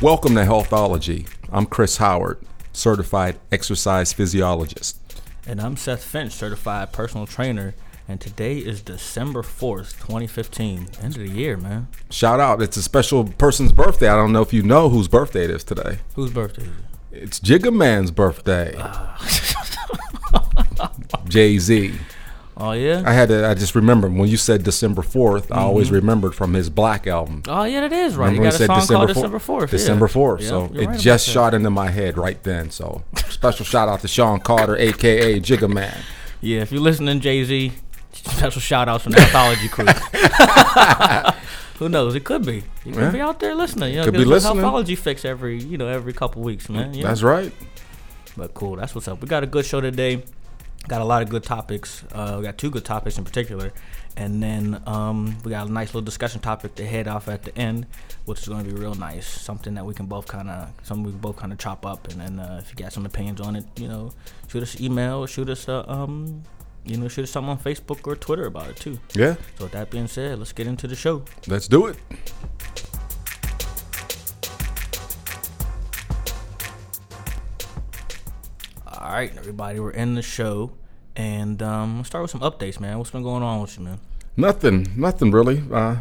Welcome to Healthology. I'm Chris Howard, certified exercise physiologist. And I'm Seth Finch, certified personal trainer. And today is December 4th, 2015. End of the year, man. Shout out. It's a special person's birthday. I don't know if you know whose birthday it is today. Whose birthday is it? It's Jigga Man's birthday. Ah. Jay Z. Oh, yeah? I had to, I just remember when you said December 4th, I Mm-hmm. always remembered from his Black album. oh, yeah, that is right. Remember You got a song called December December 4th. December 4th. Yeah, so you're it right just shot into my head right then. So special shout out to Sean Carter, aka Jigga Man. Yeah, if you're listening, Jay Z, special shout outs from the Healthology crew. Who knows? It could be. You could Yeah. be out there listening. You know, Could be listening. Healthology fix every, you know, every couple weeks, man. Know? That's right. But cool, that's what's up. We got a good show today. Got a lot of good topics. Uh, we got two good topics in particular, and then um, we got a nice little discussion topic to head off at the end, which is going to be real nice. Something that we can both kind of, something we can both kind of chop up, and then uh, if you got some opinions on it, you know, shoot us an email, shoot us a, um, you know, shoot us something on Facebook or Twitter about it too. Yeah, So with that being said, let's get into the show. let's do it. All right, everybody, we're in the show, and um, let's start with some updates, man. What's been going on with you, man? Nothing, nothing really. Uh,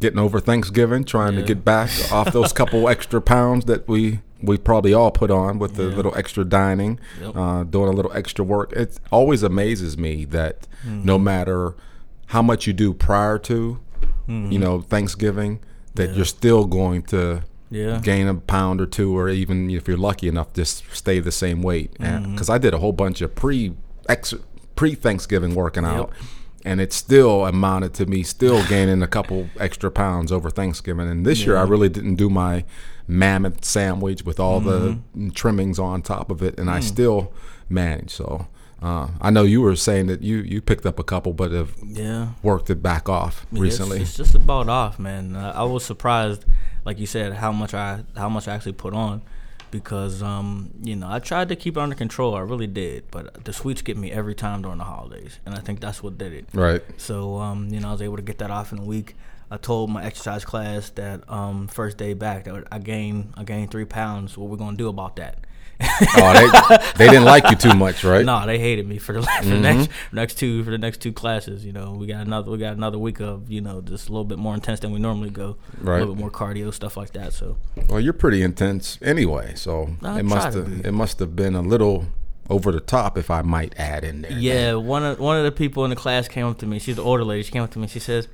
getting over Thanksgiving, trying Yeah. to get back off those couple extra pounds that we we probably all put on with the Yeah. little extra dining, Yep. uh, doing a little extra work. It always amazes me that Mm-hmm. no matter how much you do prior to, Mm-hmm. you know, Thanksgiving, that you're still going to Yeah. gain a pound or two, or even if you're lucky enough, just stay the same weight. Mm-hmm. Because I did a whole bunch of pre ex pre Thanksgiving working out, and it still amounted to me still gaining a couple extra pounds over Thanksgiving. And this year, I really didn't do my mammoth sandwich with all Mm-hmm. the trimmings on top of it, and Mm. I still managed. So. Uh, I know you were saying that you, you picked up a couple, but have Yeah. worked it back off recently. It's, it's just about off, man. Uh, I was surprised, like you said, how much I how much I actually put on, because um you know I tried to keep it under control. I really did, but the sweets get me every time during the holidays, and I think that's what did it. right. So um you know I was able to get that off in a week. I told my exercise class that um first day back that I gained I gained three pounds. What we're gonna do about that? Oh, they, they didn't like you too much, right? No, they hated me for the, for the mm-hmm. next next two for the next two classes. You know, we got another we got another week of you know just a little bit more intense than we normally go. Right. A little bit more cardio stuff like that. So Well, you're pretty intense anyway, so it must have it must have been a little over the top, if I might add in there. yeah, one of one of the people in the class came up to me. She's the older lady. She came up to me. She says,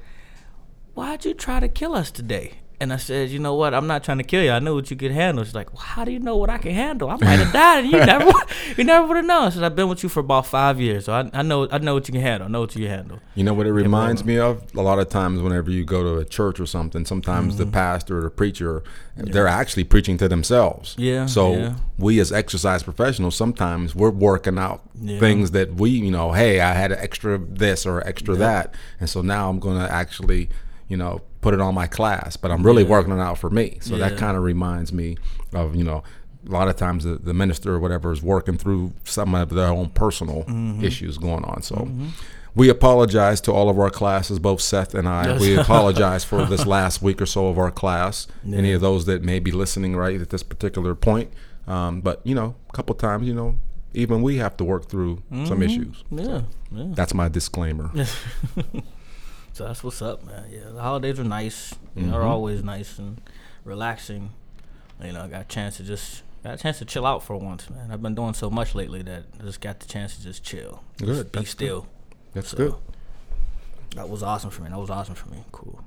"Why'd you try to kill us today?" And I said, "You know what? I'm not trying to kill you. I know what you could handle." She's like, well, "How do you know what I can handle? I might have died, and you never, you never would have known." Said, "I've been with you for about five years, so I, I know, I know what you can handle. I know what you can handle." You know what it reminds me of? A lot of times, whenever you go to a church or something, sometimes Mm-hmm. the pastor or the preacher, they're actually preaching to themselves. Yeah, So yeah. we as exercise professionals, sometimes we're working out Yeah. things that we, you know, hey, I had an extra this or extra that, and so now I'm going to actually, you know, put it on my class, but I'm really working it out for me. So that kind of reminds me of, you know. A lot of times, the, the minister or whatever is working through some of their own personal Mm-hmm. issues going on. So, we apologize to all of our classes, both Seth and I. Yes. We apologize for this last week or so of our class. Any of those that may be listening right at this particular point, um, but you know, a couple times, you know, even we have to work through Mm-hmm. some issues. Yeah, yeah. That's my disclaimer. So that's what's up, man. Yeah, the holidays are nice. You know, they're Mm-hmm. always nice and relaxing. You know, I got a chance to just got a chance to chill out for once, man. I've been doing so much lately that I just got the chance to just chill, Good, just be that's good. still. That's So, good. That was awesome for me. That was awesome for me. Cool.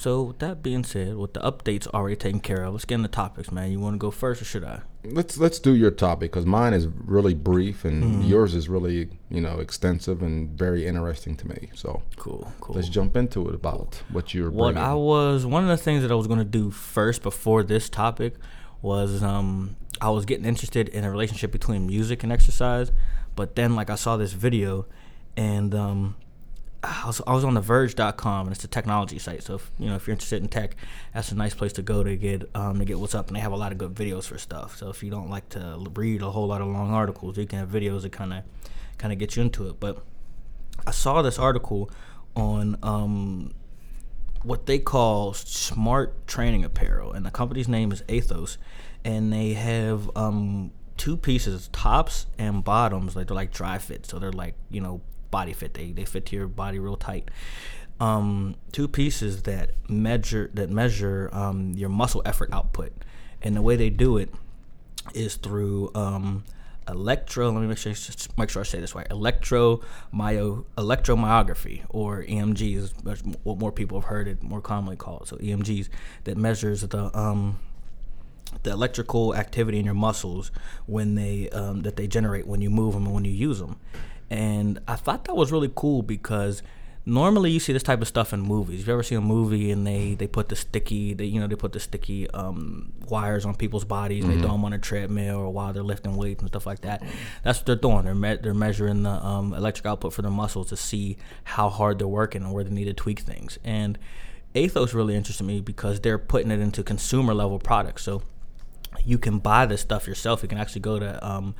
So with that being said, with the updates already taken care of, let's get into topics, man. You want to go first or should I? Let's let's do your topic because mine is really brief and Mm-hmm. yours is really you know extensive and very interesting to me. So Cool, cool. let's jump into it about what you're What bringing. I was one of the things that I was going to do first before this topic was um I was getting interested in a relationship between music and exercise, but then like I saw this video and um I was, I was on the verge.com and it's a technology site. So if, you know if you're interested in tech, that's a nice place to go to get um to get what's up and they have a lot of good videos for stuff. So if you don't like to read a whole lot of long articles, you can have videos that kind of kind of get you into it. But I saw this article on um what they call smart training apparel, and the company's name is Athos, and they have um, two pieces, tops and bottoms, like they're like dry fit, so they're like you know body fit. They they fit to your body real tight. Um, two pieces that measure that measure um, your muscle effort output, and the way they do it is through um, electro. Let me make sure make sure I say this right. Electro myo electromyography or EMGs is what more people have heard it more commonly called. So EMGs that measures the um, the electrical activity in your muscles when they um, that they generate when you move them and when you use them. And I thought that was really cool because normally you see this type of stuff in movies. If you ever see a movie and they they put the sticky, they you know they put the sticky um, wires on people's bodies, mm-hmm. and they throw them on a treadmill or while they're lifting weights and stuff like that. That's what they're doing. They're me- they're measuring the um, electric output for their muscles to see how hard they're working and where they need to tweak things. And Athos really interested me because they're putting it into consumer level products. So you can buy this stuff yourself. You can actually go to um,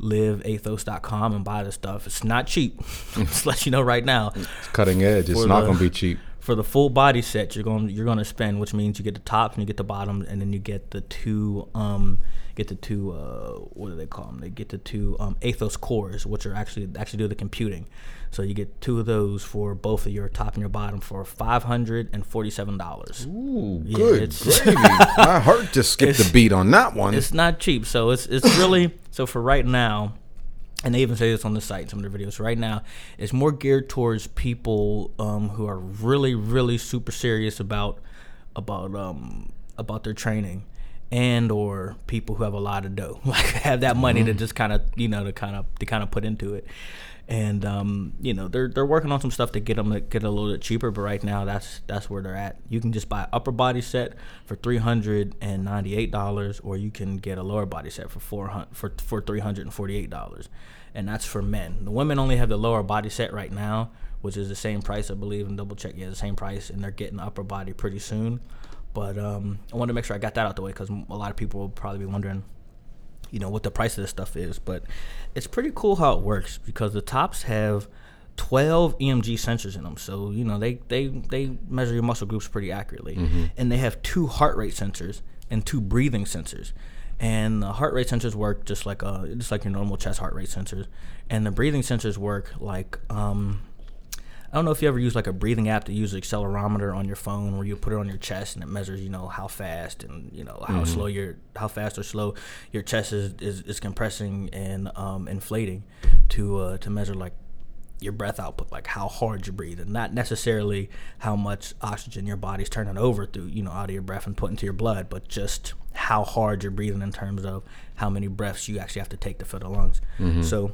liveathos.com and buy the stuff. It's not cheap. Just let you know right now. It's cutting edge. It's not going to be cheap. For the full body set, you're going you're going to spend, which means you get the top and you get the bottom, and then you get the two um get the two uh what do they call them? They get the two um, Athos cores, which are actually actually do the computing. So you get two of those for both of your top and your bottom for five hundred and forty-seven dollars. Ooh, yeah, good gravy! My heart just skipped a beat on that one. It's not cheap, so it's it's really so for right now. And they even say this on the site, some of their videos. Right now, it's more geared towards people um, who are really, really super serious about about um, about their training and or people who have a lot of dough like have that money mm-hmm. to just kind of you know to kind of to kind of put into it and um, you know they're they're working on some stuff to get them to get a little bit cheaper. But right now, that's that's where they're at. You can just buy upper body set for three hundred and ninety eight dollars, or you can get a lower body set for four hundred for for three hundred and forty eight dollars, and that's for men. The women only have the lower body set right now, which is the same price, I believe. And double check, yeah, the same price, and they're getting upper body pretty soon. But um, I wanted to make sure I got that out the way because a lot of people will probably be wondering you know what the price of this stuff is but it's pretty cool how it works because the tops have 12 EMG sensors in them. So you know they they they measure your muscle groups pretty accurately. Mm-hmm. and they have two heart rate sensors and two breathing sensors. And the heart rate sensors work just like uh just like your normal chest heart rate sensors. And the breathing sensors work like um I don't know if you ever use like a breathing app to use an accelerometer on your phone where you put it on your chest and it measures, you know, how fast and you know how mm-hmm. slow your how fast or slow your chest is is, is compressing and um, inflating to uh, to measure like your breath output, like how hard you breathe, and not necessarily how much oxygen your body's turning over through, you know, out of your breath and put into your blood, but just how hard you're breathing in terms of how many breaths you actually have to take to fill the lungs. Mm-hmm. So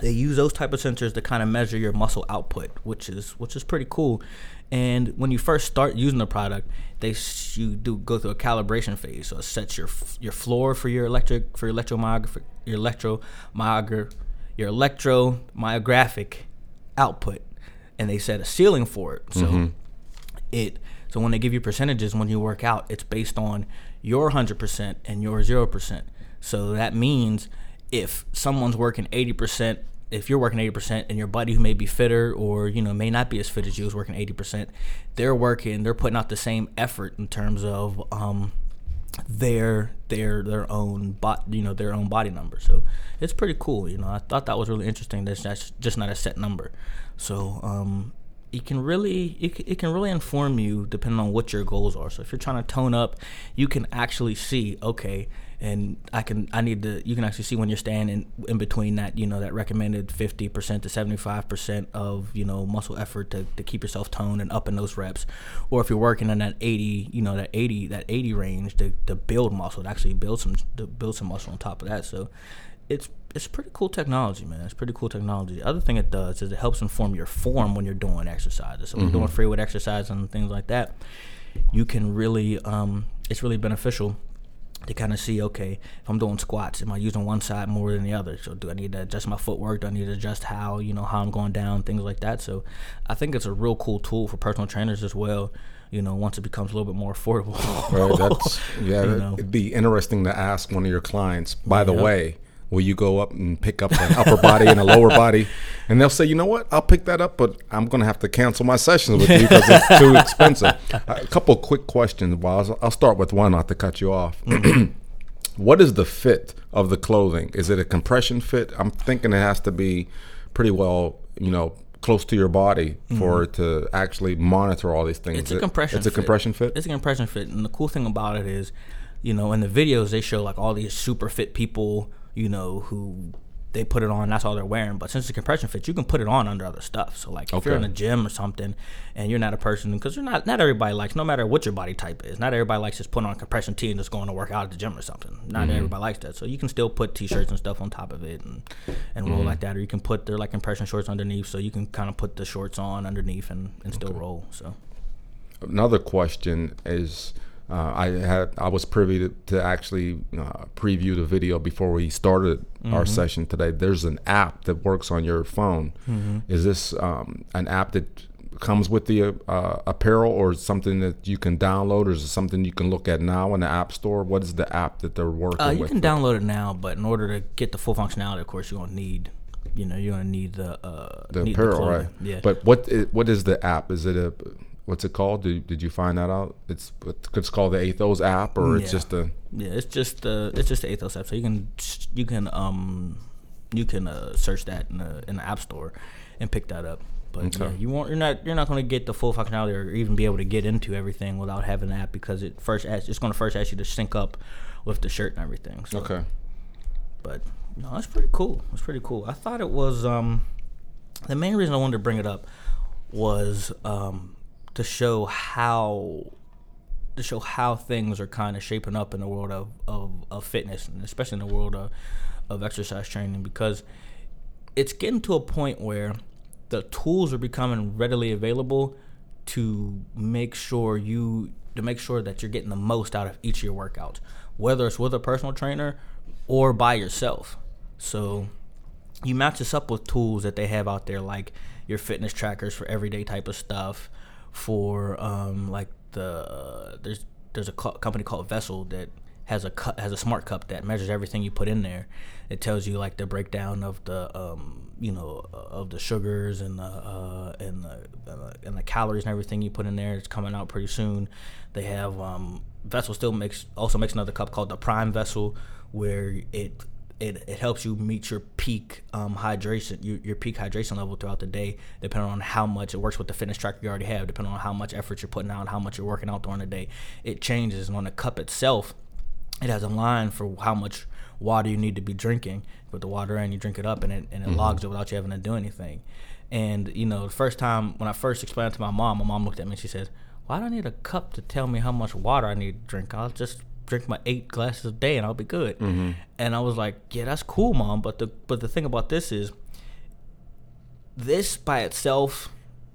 they use those type of sensors to kind of measure your muscle output, which is which is pretty cool. And when you first start using the product, they you do go through a calibration phase. So it sets your your floor for your electric for your electromyographic your electromyograph your electromyographic output, and they set a ceiling for it. So mm-hmm. it so when they give you percentages when you work out, it's based on your hundred percent and your zero percent. So that means if someone's working 80%, if you're working 80% and your buddy who may be fitter or, you know, may not be as fit as you is working 80%, they're working, they're putting out the same effort in terms of um, their their their own bot you know their own body number. So it's pretty cool you know i thought that was really interesting that's, that's just not a set number. So um it can really it, it can really inform you depending on what your goals are. So if you're trying to tone up you can actually see okay and I can I need to you can actually see when you're standing in between that you know that recommended 50% to 75% of you know muscle effort to, to keep yourself toned and up in those reps or if you're working in that 80 you know that 80 that 80 range to, to build muscle to actually build some to build some muscle on top of that so it's it's pretty cool technology, man. It's pretty cool technology. The other thing it does is it helps inform your form when you're doing exercises. So mm-hmm. when you're doing free weight exercise and things like that, you can really um, it's really beneficial to kind of see, okay, if I'm doing squats, am I using one side more than the other? So do I need to adjust my footwork? Do I need to adjust how you know how I'm going down, things like that. So I think it's a real cool tool for personal trainers as well. You know, once it becomes a little bit more affordable. right. That's yeah. it'd be interesting to ask one of your clients. By the way, will you go up and pick up an upper body and a lower body? And they'll say, you know what, I'll pick that up, but I'm going to have to cancel my sessions with you because it's too expensive. A couple quick questions. Well, I'll start with one, not to cut you off. what is the fit of the clothing? Is it a compression fit? I'm thinking it has to be pretty well, you know, close to your body for it to actually monitor all these things. Mm-hmm. It's a compression. It's a fit. compression fit. It's a compression fit, and the cool thing about it is, you know, in the videos they show like all these super fit people, you know, who they put it on. That's all they're wearing. But since it's a compression fit, you can put it on under other stuff. So like if you're in Okay. a gym or something, and you're not a person because you're not not everybody likes no matter what your body type is. Not everybody likes just putting on a compression tee and just going to work out at the gym or something. Not Mm-hmm. everybody likes that. So you can still put t-shirts and stuff on top of it and and Mm-hmm. roll like that, or you can put their like compression shorts underneath, so you can kind of put the shorts on underneath and and still roll. So. another question is uh, I had I was privy to, to actually uh, preview the video before we started our session today. There's an app that works on your phone. Is this um, an app that comes with the uh, apparel, or something that you can download, or is it something you can look at now in the app store? What is the app that they're working Uh, you with? can download it now, but in order to get the full functionality, of course, you're gonna need, you know, you're gonna need the uh, the need apparel, clothing. right? Yeah. But what is, what is the app? Is it a what's it called? Did, did you find that out? It's it's called the Athos app, or it's just a yeah, it's just uh, it's just the Athos app, so you can you can um you can uh, search that in the in the app store and pick that up. But Okay. yeah, you won't you're not you're not gonna get the full functionality or even be able to get into everything without having the app because it first asks, it's gonna first ask you to sync up with the shirt and everything. So. okay. but no, it's pretty cool. It's pretty cool. I thought it was um, the main reason I wanted to bring it up was um, to show how to show how things are kind of shaping up in the world of, of, of fitness and especially in the world of, of exercise training because it's getting to a point where the tools are becoming readily available to make sure you to make sure that you're getting the most out of each of your workouts, whether it's with a personal trainer or by yourself. So you match this up with tools that they have out there, like your fitness trackers for everyday type of stuff. For um, like the there's there's a co- company called Vessel that has a cu- has a smart cup that measures everything you put in there. It tells you like the breakdown of the um, you know uh, of the sugars and the uh, and the uh, and the calories and everything you put in there. It's coming out pretty soon. They have um, Vessel still makes also makes another cup called the Prime Vessel where it it, it helps you meet your peak um, hydration, your, your peak hydration level throughout the day, depending on how much it works with the fitness tracker you already have, depending on how much effort you're putting out, how much you're working out during the day. It changes. And on the cup itself, it has a line for how much water you need to be drinking. Put the water in, you drink it up, and it, and it logs it without you having to do anything. And, you know, the first time when I first explained it to my mom, my mom looked at me and she said, Why do I need a cup to tell me how much water I need to drink? I'll just drink my eight glasses a day and I'll be good. And I was like, Yeah, that's cool, mom. But the but the thing about this is this by itself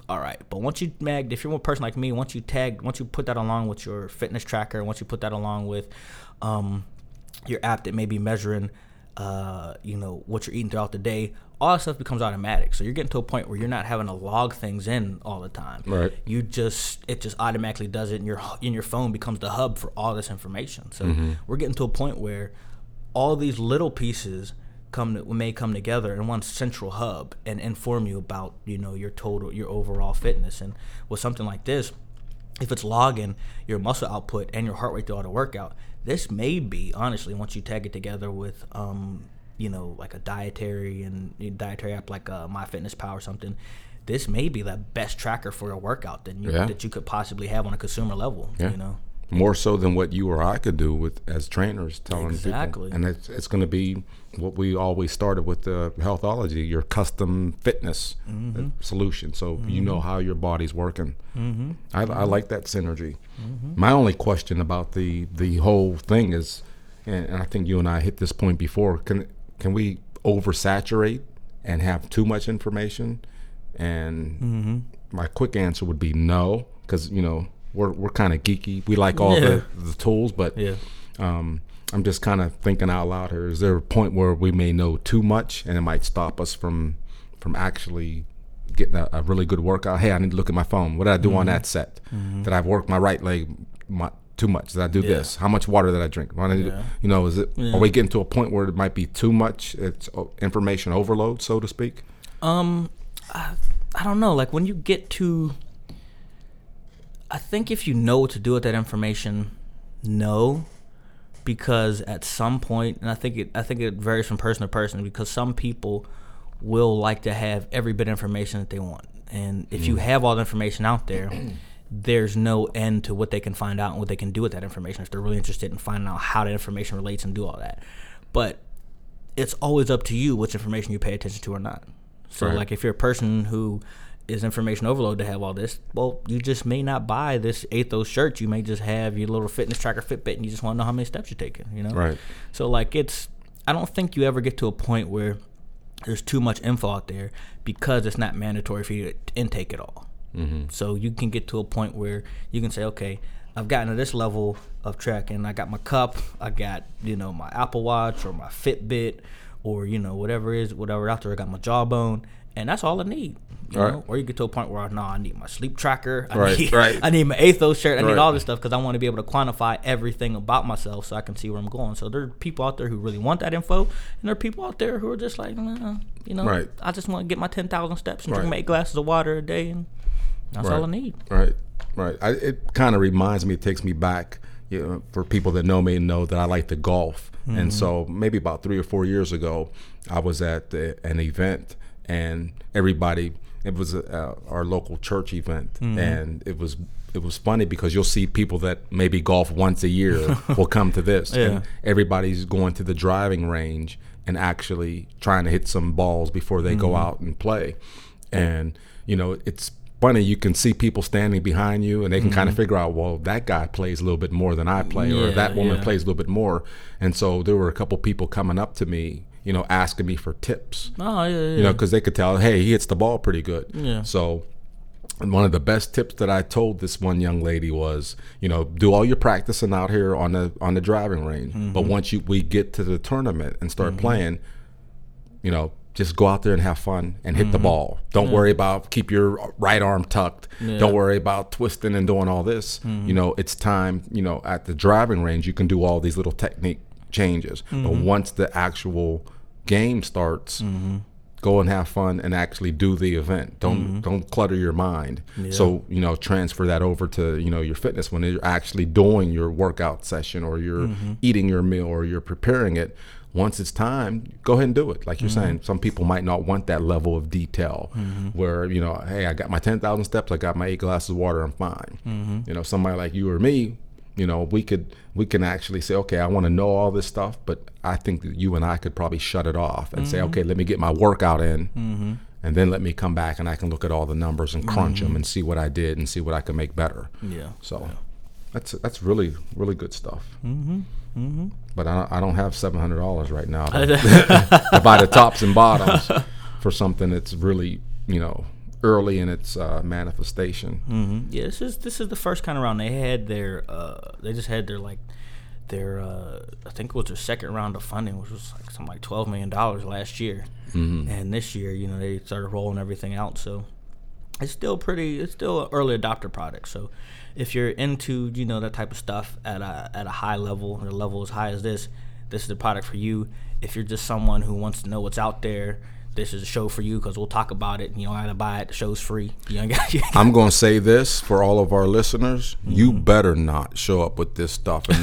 all right but once you mag if you're a person like me once you tag once you put that along with your fitness tracker once you put that along with um, your app that may be measuring uh, you know what you're eating throughout the day all that stuff becomes automatic. So you're getting to a point where you're not having to log things in all the time. Right. you just it just automatically does it and your and your phone becomes the hub for all this information. So we're getting to a point where all these little pieces come to, may come together in one central hub and inform you about you know your total your overall fitness. And with something like this if it's logging your muscle output and your heart rate throughout a workout this may be honestly once you tag it together with um you know like a dietary and dietary app like uh, MyFitnessPal or something this may be the best tracker for a workout that you Yeah. that you could possibly have on a consumer level Yeah. you know more so than what you or I could do with as trainers telling Exactly. people. And it's, it's going to be what we always started with the healthology, your custom fitness uh, Mm-hmm. solution. So you know how your body's working. Mm-hmm. I, I like that synergy. Mm-hmm. My only question about the the whole thing is, and, I think you and I hit this point before. Can can we oversaturate and have too much information? And Mm-hmm. my quick answer would be no, because you know we're we're kind of geeky. We like all Yeah. the, the tools, but yeah um, I'm just kind of thinking out loud here. Is there a point where we may know too much, and it might stop us from from actually getting a, a really good workout? Hey, I need to look at my phone. What did I do on that set? Did I work my right leg my, too much? Did I do Yeah. this? How much water did I drink? Why did I Yeah. You know, is it? Yeah. Are we getting to a point where it might be too much? It's uh, information overload, so to speak. Um, I, I don't know. Like when you get to, I think if you know what to do with that information, no, because at some point, and I think it, I think it varies from person to person. Because some people will like to have every bit of information that they want, and if you mm. have all the information out there. There's no end to what they can find out and what they can do with that information if they're really interested in finding out how that information relates and do all that. But it's always up to you which information you pay attention to or not. So, Right. like, if you're a person who is information overload to have all this, well, you just may not buy this Athos shirt. You may just have your little fitness tracker Fitbit, and you just want to know how many steps you're taking. You know, Right. So, like, it's I don't think you ever get to a point where there's too much info out there because it's not mandatory for you to intake it all. Mm-hmm. So you can get to a point where you can say, okay, I've gotten to this level of tracking. I got my cup, I got you know my Apple Watch or my Fitbit, or you know whatever is whatever out there. I got my Jawbone, and that's all I need. You Right. know? Or you get to a point where no, I need my sleep tracker. I Right, need, right. I need my Athos shirt. I Right. need all this stuff because I want to be able to quantify everything about myself so I can see where I'm going. So there are people out there who really want that info, and there are people out there who are just like, nah, you know, Right. I just want to get my ten thousand steps and drink my eight glasses of water a day, and that's all I need. Right, right. I, it kind of reminds me, it takes me back. You know, for people that know me, and know that I like to golf, Mm-hmm. and so maybe about three or four years ago, I was at the, an event, and everybody. It was uh, our local church event, Mm-hmm. and it was it was funny because you'll see people that maybe golf once a year will come to this, Yeah. and everybody's going to the driving range and actually trying to hit some balls before they go Mm-hmm. out and play. And you know, it's funny you can see people standing behind you and they can kind of figure out, well, that guy plays a little bit more than I play, or Mm-hmm. That woman yeah. plays a little bit more. And so there were a couple people coming up to me, you know, asking me for tips. Oh yeah, yeah. You know, because they could tell, hey, he hits the ball pretty good. Yeah. So one of the best tips that I told this one young lady was, you know, do all your practicing out here on the on the driving range. But Mm-hmm. once you we get to the tournament and start playing, you know, just go out there and have fun and hit Mm-hmm. the ball. Don't worry about keep your right arm tucked. Don't worry about twisting and doing all this. Mm-hmm. You know, it's time, you know, at the driving range you can do all these little technique changes. But Mm-hmm. once the actual game starts, go and have fun and actually do the event. Don't Mm-hmm. don't clutter your mind. So you know, transfer that over to you know your fitness when you're actually doing your workout session or you're Mm-hmm. eating your meal or you're preparing it. Once it's time, go ahead and do it. Like you're Mm-hmm. saying, some people might not want that level of detail. Where you know, hey, I got my ten thousand steps, I got my eight glasses of water, I'm fine. Mm-hmm. You know, somebody like you or me, you know, we could we can actually say, okay, I want to know all this stuff, but I think that you and I could probably shut it off and Mm-hmm. say, okay, let me get my workout in, and then let me come back and I can look at all the numbers and crunch them and see what I did and see what I can make better. Mm-hmm. Yeah. So that's that's really really good stuff. Mm-hmm. Mm-hmm. But I don't, I don't have seven hundred dollars right now to buy the tops and bottoms for something that's really you know early in its uh, manifestation. hmm Yeah, this is this is the first kind of round. They had their uh, they just had their like their uh, I think it was their second round of funding, which was like something like twelve million dollars last year, Mm-hmm. and this year, you know, they started rolling everything out. So it's still pretty. It's still an early adopter product. So if you're into you know that type of stuff at a at a high level, or a level as high as this, this is the product for you. If you're just someone who wants to know what's out there. This is a show for you because we'll talk about it. You don't have to buy it. The show's free. You. I'm going to say this for all of our listeners: you Mm-hmm. better not show up with this stuff in,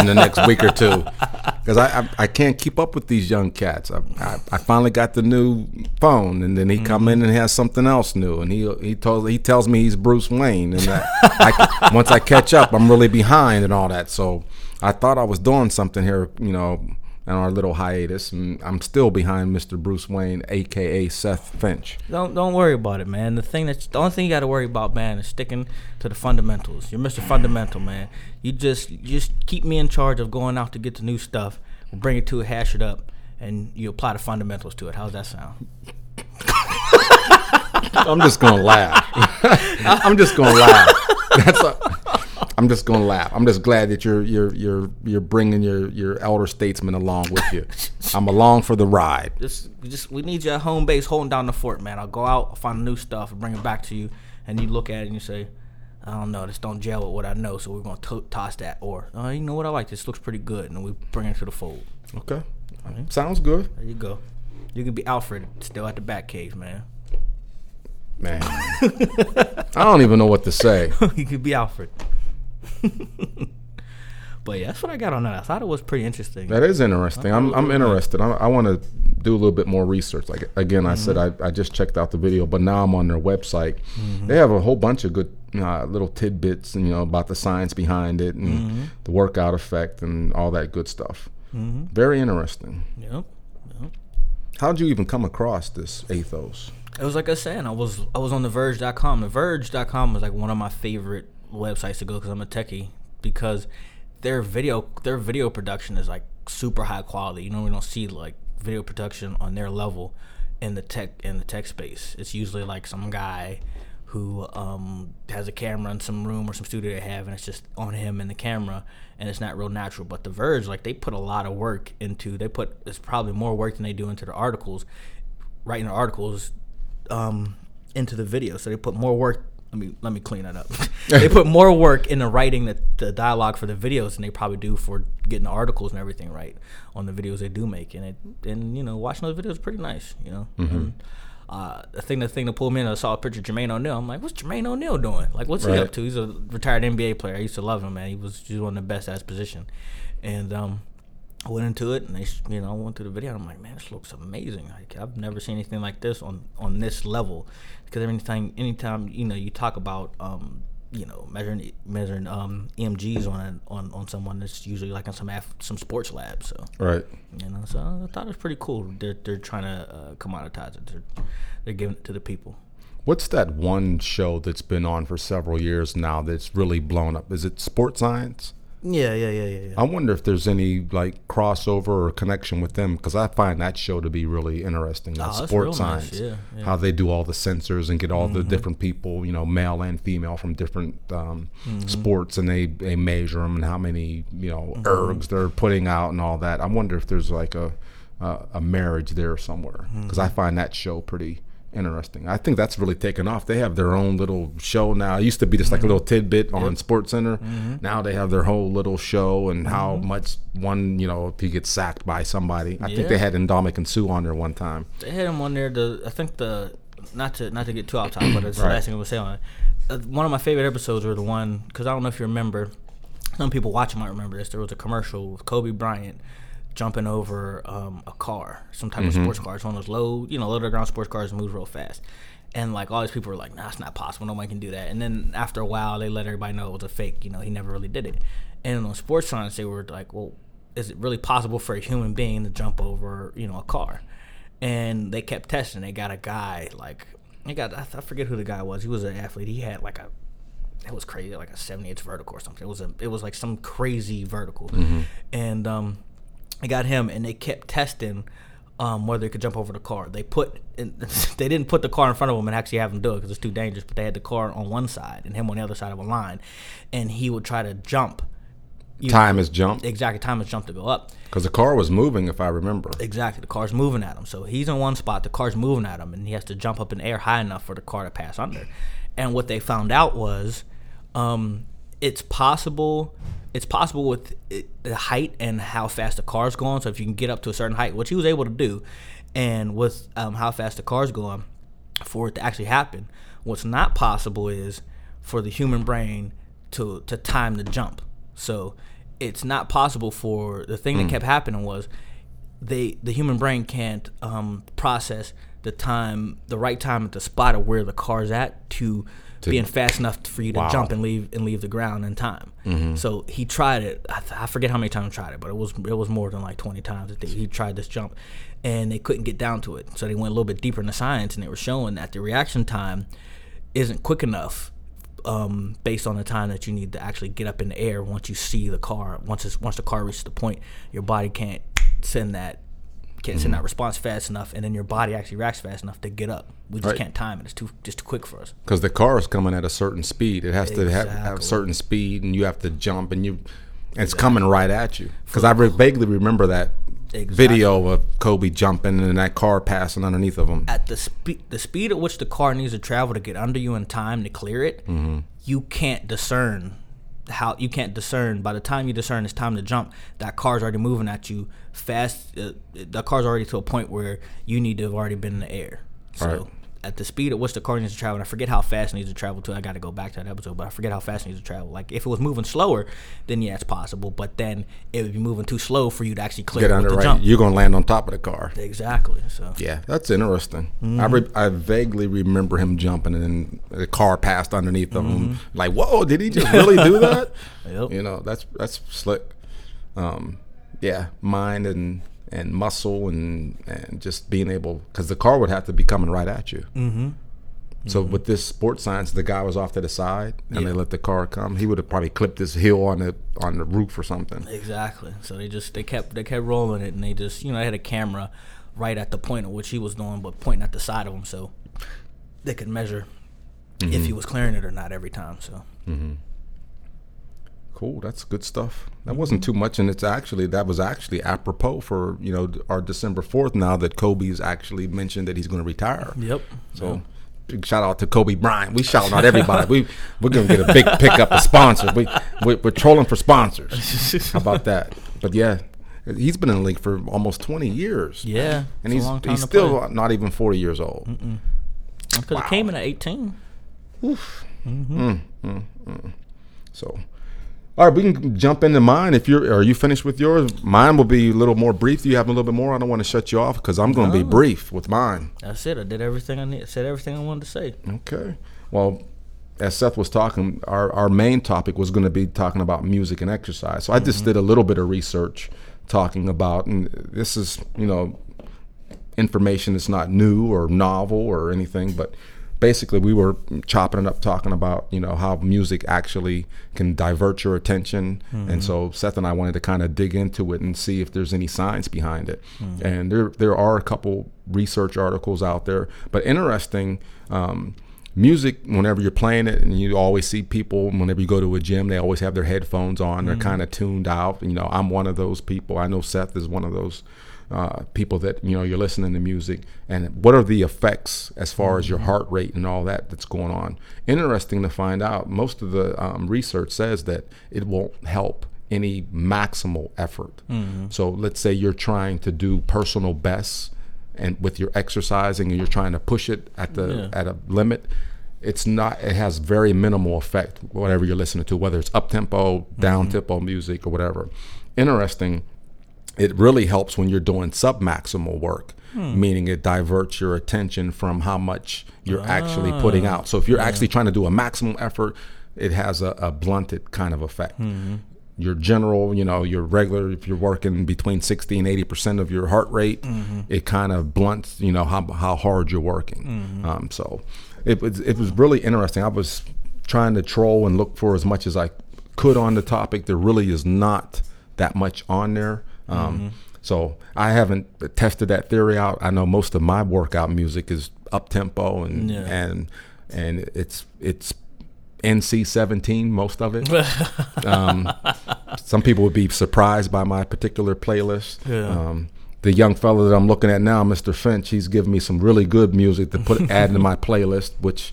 in the next week or two, because I, I I can't keep up with these young cats. I, I, I finally got the new phone, and then he come in and has something else new, and he he tells he tells me he's Bruce Wayne, and that I, once I catch up, I'm really behind and all that. So I thought I was doing something here, you know. In our little hiatus, and I'm still behind Mr. Bruce Wayne, aka Seth Finch. Don't don't worry about it, man. The thing that's the only thing you got to worry about, man, is sticking to the fundamentals. You're Mr. Fundamental, man. You just you just keep me in charge of going out to get the new stuff. We'll bring it to it, hash it up, and you apply the fundamentals to it. How's that sound? I'm just gonna laugh. I'm just gonna laugh. That's a, I'm just gonna laugh. I'm just glad that you're you're you're you're bringing your your elder statesman along with you. I'm along for the ride. Just just we need you at home base holding down the fort, man. I'll go out, find new stuff, and bring it back to you, and you look at it and you say, I don't know, this don't gel with what I know, so we're gonna to- toss that. Or uh, you know what, I like this. Looks pretty good, and we bring it to the fold. Okay, sounds good, There you go. You can be Alfred still at the back cave, man. man. I don't even know what to say. you could be Alfred. but yeah, that's what I got on that. I thought it was pretty interesting. That is interesting. I'm I'm interested. I, I want to do a little bit more research. Like again, I said mm-hmm. I, I just checked out the video, but now I'm on their website. Mm-hmm. They have a whole bunch of good uh, little tidbits, and you know about the science behind it and mm-hmm. the workout effect and all that good stuff. Very interesting. Yep. yep. How'd you even come across this Athos? It was like I was saying, I was I was on the Verge.com. The Verge.com was like one of my favorite websites to go because I'm a techie. Because their video their video production is like super high quality. You know, we don't see like video production on their level in the tech in the tech space. It's usually like some guy who um, has a camera in some room or some studio they have, and it's just on him and the camera, and it's not real natural. But The Verge, like they put a lot of work into. They put it's probably more work than they do into the articles, writing the articles um, into the video. So they put more work. Let me let me clean that up. they put more work into writing the, the dialogue for the videos than they probably do for getting the articles and everything right on the videos they do make. And it and you know watching those videos is pretty nice. You know. And, uh, the thing, the thing that pulled me in, I saw a picture of Jermaine O'Neal. I'm like, what's Jermaine O'Neal doing? Like, what's he up to? He's a retired NBA player. I used to love him, man. He was just one of the best at his position. And um, I went into it, and they, you know, I went through the video. and I'm like, man, this looks amazing. Like, I've never seen anything like this on on this level. Because anytime, anytime you know, you talk about, um, you know, measuring measuring um, EMGs on a, on on someone, it's usually like in some af- some sports lab. So Right. you know, so I thought it was pretty cool. They're they're trying to uh, commoditize it. They're they're giving it to the people. What's that one show that's been on for several years now that's really blown up? Is it Sports Science? Yeah, yeah, yeah, yeah. yeah. I wonder if there's any like crossover or connection with them because I find that show to be really interesting. Oh, sports real nice, science, yeah, yeah. how they do all the sensors and get all the different people, you know, male and female from different um, Mm-hmm. sports, and they they measure them and how many you know Mm-hmm. ergs they're putting out and all that. I wonder if there's like a a, a marriage there somewhere because I Mm-hmm. find that show pretty interesting. I think that's really taken off. They have their own little show now. It used to be just like Mm-hmm. a little tidbit on Sports Center. Now they have their whole little show and how Mm-hmm. much one, you know, if he gets sacked by somebody. I think they had Ndamukong Suh on there one time. They had him on there. The I think the not to not to get too off topic, but it's the last thing I would saying. Uh, one of my favorite episodes were the one because I don't know if you remember. Some people watching might remember this. There was a commercial with Kobe Bryant jumping over um, a car, some type Mm-hmm. of sports car. It's one of those low, you know, low to the ground sports cars moves real fast. And like all these people were like, "Nah, it's not possible. Nobody can do that." And then after a while, they let everybody know it was a fake. You know, he never really did it. And on sports science, they were like, "Well, is it really possible for a human being to jump over, you know, a car?" And they kept testing. They got a guy like, they got I, I forget who the guy was. He was an athlete. He had like a it was crazy, like a 70 inch vertical or something. It was a, it was like some crazy vertical, and um, I got him, and they kept testing um, whether he could jump over the car. They put, in, they didn't put the car in front of him and actually have him do it because it's too dangerous. But they had the car on one side and him on the other side of a line, and he would try to jump. Time jumped exactly time his jump to go up. because the car was moving, if I remember. Exactly. The car's moving at him. So he's in one spot, the car's moving at him, and he has to jump up in the air high enough for the car to pass under. And what they found out was um, it's possible it's possible with the height and how fast the car's going. So if you can get up to a certain height, which he was able to do, and with um, how fast the car's going, for it to actually happen, what's not possible is for the human brain to to time the jump. So it's not possible for the thing that kept happening was they the human brain can't um, process the time the right time at the spot of where the car's at to, being fast enough for you to Wow. jump and leave and leave the ground in time. So he tried it. I, th- I forget how many times he tried it, but it was it was more than like twenty times he tried this jump, and they couldn't get down to it. So they went a little bit deeper in the science, and they were showing that the reaction time isn't quick enough um, based on the time that you need to actually get up in the air once you see the car. Once it's, once the car reaches the point, your body can't send that can't send mm-hmm. that response fast enough, and then your body actually reacts fast enough to get up. We just Right. can't time it. It's too just too quick for us. Because the car is coming at a certain speed. It has to have, have Exactly. certain speed, and you have to jump, and you, and it's coming right at you. Because I re- vaguely remember that Exactly. video of Kobe jumping and that car passing underneath of him. At the speed the speed at which the car needs to travel to get under you in time to clear it, mm-hmm. you can't discern how you can't discern. By the time you discern it's time to jump. That car's already moving at you fast. Uh, the car's already to a point where you need to have already been in the air. So Right. At the speed at which the car needs to travel and i forget how fast it needs to travel to i got to go back to that episode but i forget how fast it needs to travel like if it was moving slower then yeah it's possible but then it would be moving too slow for you to actually clear Get with under the right. jump You're gonna land on top of the car. exactly so Yeah, that's interesting. Mm-hmm. I re- I vaguely remember him jumping and then the car passed underneath Mm-hmm. him. Like, whoa, did he just really do that? Yep. You know, that's that's slick. Um, yeah, mind and and muscle and and just being able because the car would have to be coming right at you. Mm-hmm. So with this sports science, the guy was off to the side and they let the car come. He would have probably clipped his heel on the on the roof or something. Exactly. So they just they kept they kept rolling it, and they just you know they had a camera right at the point at which he was doing, but pointing at the side of him, so they could measure if he was clearing it or not every time. So Cool, that's good stuff. That wasn't too much, and it's actually that was actually apropos for you know our December fourth. Now that Kobe's actually mentioned that he's going to retire, yep. so big shout out to Kobe Bryant. We shouting out everybody. we we're going to get a big pickup of sponsors. We, we we're trolling for sponsors. How about that? But yeah, he's been in the league for almost twenty years. yeah, and he's he's still play. not even forty years old. because it came in at eighteen. Oof. Mm-hmm. Mm, mm, mm. So, all right, we can jump into mine. If you're, are you finished with yours? Mine will be a little more brief. You have a little bit more? I don't want to shut you off because I'm going to be brief with mine. That's it. I did everything I need. Said everything I wanted to say. Okay. Well, as Seth was talking, our, our main topic was going to be talking about music and exercise. So I just mm-hmm. did a little bit of research talking about, and this is, you know, information that's not new or novel or anything, but basically we were chopping it up talking about you know how music actually can divert your attention. And mm-hmm. so Seth and I wanted to kind of dig into it and see if there's any science behind it. Mm. And there there are a couple research articles out there. But interesting um, music whenever you're playing it and you always see people whenever you go to a gym they always have their headphones on. They're mm. kind of tuned out. You know i'm one of those people. I know seth is one of those uh, people that you know you're listening to music and what are the effects as far as your heart rate and all that that's going on? Interesting to find out most of the um, research says that it won't help any maximal effort. So let's say you're trying to do personal best and with your exercising and you're trying to push it at the Yeah. at a limit it's not it has very minimal effect whatever you're listening to whether it's up tempo down tempo music or whatever. Interesting it really helps when you're doing submaximal work hmm. meaning it diverts your attention from how much you're actually ah. putting out. So if you're actually trying to do a maximum effort it has a, a blunted kind of effect. Hmm. Your general you know your regular if you're working between 60 and 80 percent of your heart rate mm-hmm. it kind of blunts you know how, how hard you're working. Mm-hmm. Um, so it was it was really interesting. I was trying to troll and look for as much as i could on the topic. There really is not that much on there um, so i haven't tested that theory out i know most of my workout music is up tempo and Yeah. and and it's it's nc 17 most of it some people would be surprised by my particular playlist. Yeah. Um, the young fella that I'm looking at now, Mr. Finch, he's giving me some really good music to put add into my playlist, which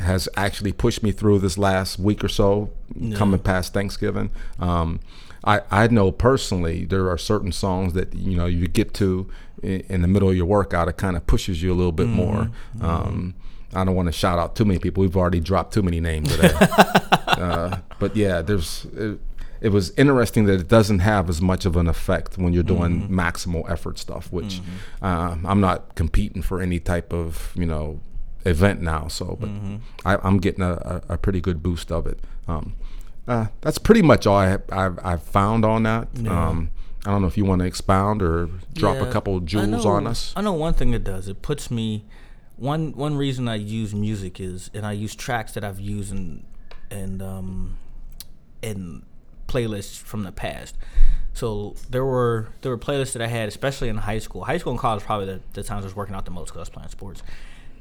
has actually pushed me through this last week or so, coming past Thanksgiving. Um, I, I know personally there are certain songs that you know you get to in, in the middle of your workout. It kind of pushes you a little bit more. Um, I don't want to shout out too many people. We've already dropped too many names today. uh, but yeah, there's. It, it was interesting that it doesn't have as much of an effect when you're doing maximal effort stuff, which uh, I'm not competing for any type of you know event now. So, but I, I'm getting a, a, a pretty good boost of it. Um, uh, that's pretty much all I I've, I've found on that. Um, I don't know if you want to expound or drop a couple jewels know- on us. I know one thing it does. It puts me one one reason I use music is and I use tracks that I've used in and um in playlists from the past. So there were there were playlists that I had, especially in high school. High school and college probably the, the times I was working out the most because I was playing sports.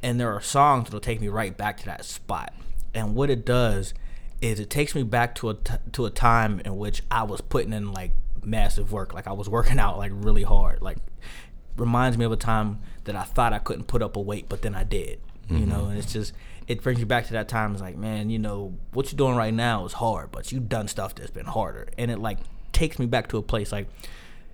And there are songs that'll take me right back to that spot. And what it does is it takes me back to a t- to a time in which I was putting in like massive work, like I was working out like really hard. Like reminds me of a time that I thought I couldn't put up a weight, but then I did. You mm-hmm. know, and it's just it brings you back to that time. It's like, man, you know what you're doing right now is hard, but you've done stuff that's been harder, and it like takes me back to a place like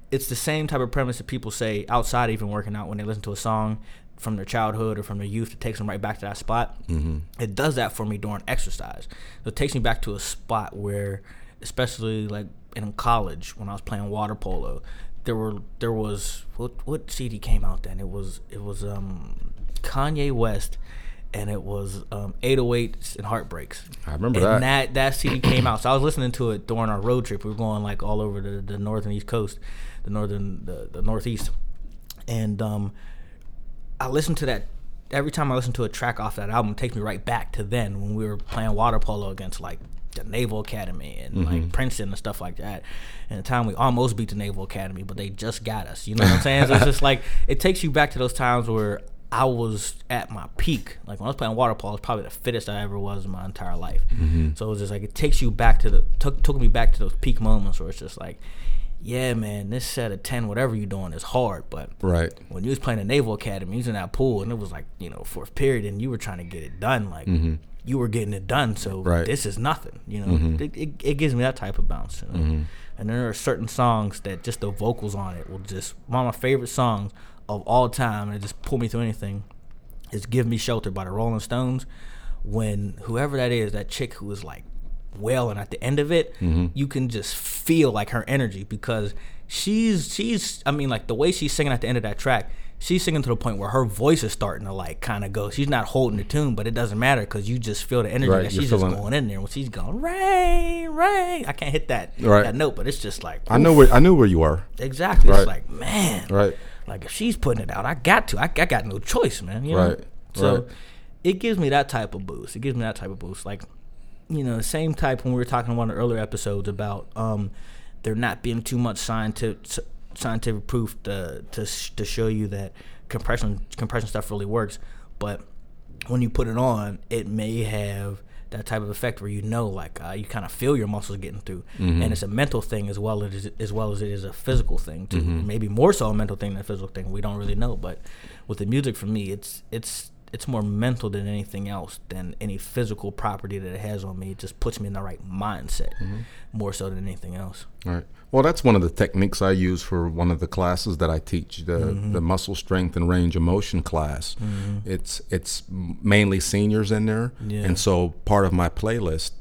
it's the same type of premise that people say outside even working out when they listen to a song from their childhood or from their youth. It takes them right back to that spot. Mm-hmm. It does that for me during exercise. So it takes me back to a spot where, especially like in college when I was playing water polo, there were there was what what CD came out then? It was it was um Kanye West and it was um, 808s and Heartbreaks. I remember and that. that. That CD came out. So I was listening to it during our road trip. We were going like all over the, the north and east coast, the northern the, the northeast, and um, I listen to that every time I listen to a track off that album. It takes me right back to then when we were playing water polo against like the Naval Academy and mm-hmm. like Princeton and stuff like that. And the time we almost beat the Naval Academy, but they just got us. You know what I'm saying? so it's just like it takes you back to those times where I was at my peak. Like when I was playing water polo, it's probably the fittest I ever was in my entire life. Mm-hmm. So it was just like it takes you back to the took took me back to those peak moments where it's just like, yeah, man, this set of ten, whatever you're doing, is hard. But right when you was playing the Naval Academy, you was in that pool, and it was like you know fourth period, and you were trying to get it done. Like mm-hmm. you were getting it done. So right. this is nothing. You know, mm-hmm. it, it, it, gives me that type of bounce. You know? Mm-hmm. And there are certain songs that just the vocals on it will just one of my favorite songs of all time, and it just pull me through anything is "Give Me Shelter" by the Rolling Stones. When whoever that is, that chick who is like wailing at the end of it, mm-hmm. you can just feel like her energy because she's she's I mean like the way she's singing at the end of that track, she's singing to the point where her voice is starting to like kind of go. She's not holding the tune, but it doesn't matter because you just feel the energy right, that she's just going it. in there. When she's going rain, rain, I can't hit that right. that note, but it's just like oof. I know where I knew where you are. Exactly. Right. It's like man, right. Like if she's putting it out, I got to. I, I got no choice, man. You know? Right. So right. it gives me that type of boost. It gives me that type of boost. Like, you know, same type when we were talking in the earlier episodes about um, there not being too much scientific scientific proof to to to show you that compression compression stuff really works. But when you put it on, it may have that type of effect where you know like uh, you kind of feel your muscles getting through mm-hmm. and it's a mental thing as well as as well as it is a physical thing too mm-hmm. maybe more so a mental thing than a physical thing we don't really know but with the music for me it's it's it's more mental than anything else than any physical property that it has on me it just puts me in the right mindset mm-hmm. more so than anything else all right well, that's one of the techniques I use for one of the classes that I teach, the mm-hmm. the muscle strength and range of motion class. Mm-hmm. It's it's mainly seniors in there, yeah. and so part of my playlist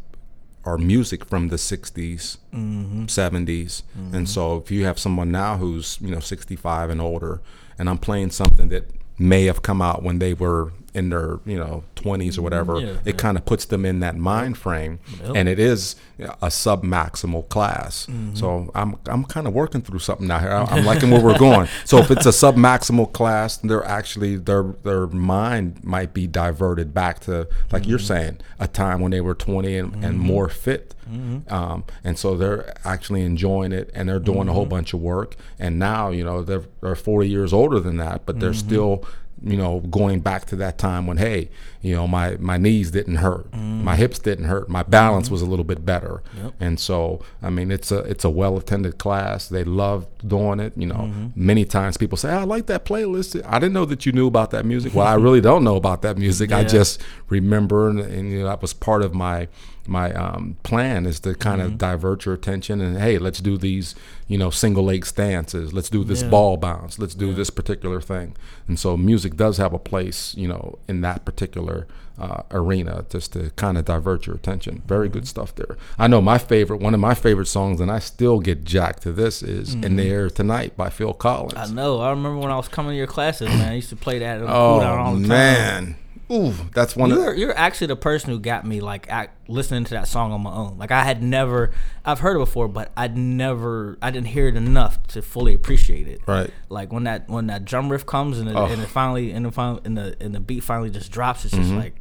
are music from the 60s, mm-hmm. 70s. And mm-hmm. so if you have someone now who's, you know, 65 and older and I'm playing something that may have come out when they were in their you know 20s or whatever yeah, it yeah. kind of puts them in that mind frame and it is a sub maximal class mm-hmm. so i'm i'm kind of working through something now here i'm liking where we're going so if it's a sub maximal class they're actually their their mind might be diverted back to like mm-hmm. you're saying a time when they were 20 and, mm-hmm. and more fit Mm-hmm. Um, and so they're actually enjoying it and they're doing a whole mm-hmm. bunch of work. And now, you know, they're, they're 40 years older than that, but they're mm-hmm. still you know, going back to that time when, hey, you know, my, my knees didn't hurt, mm. my hips didn't hurt, my balance mm. was a little bit better, yep. and so I mean, it's a it's a well attended class. They love doing it. You know, mm-hmm. many times people say, I like that playlist. I didn't know that you knew about that music. Well, I really don't know about that music. Yeah. I just remember, and, and you know, that was part of my my um, plan is to kind of mm-hmm. divert your attention and hey, let's do these, you know, single leg stances. Let's do this yeah. ball bounce. Let's do yeah. this particular thing. And so music does have a place, you know, in that particular uh, arena just to kind of divert your attention. Very good stuff there. I know my favorite, one of my favorite songs, and I still get jacked to this is mm-hmm. "In the Air Tonight" by Phil Collins. I know. I remember when I was coming to your classes, man. I used to play that. All the time. Oh man. Ooh, that's one. You're, of, you're actually the person who got me like act, listening to that song on my own. Like I had never, I've heard it before, but I'd never, I didn't hear it enough to fully appreciate it. Right. Like when that when that drum riff comes and it, oh. and it finally and the final and the and the beat finally just drops, it's just mm-hmm. like,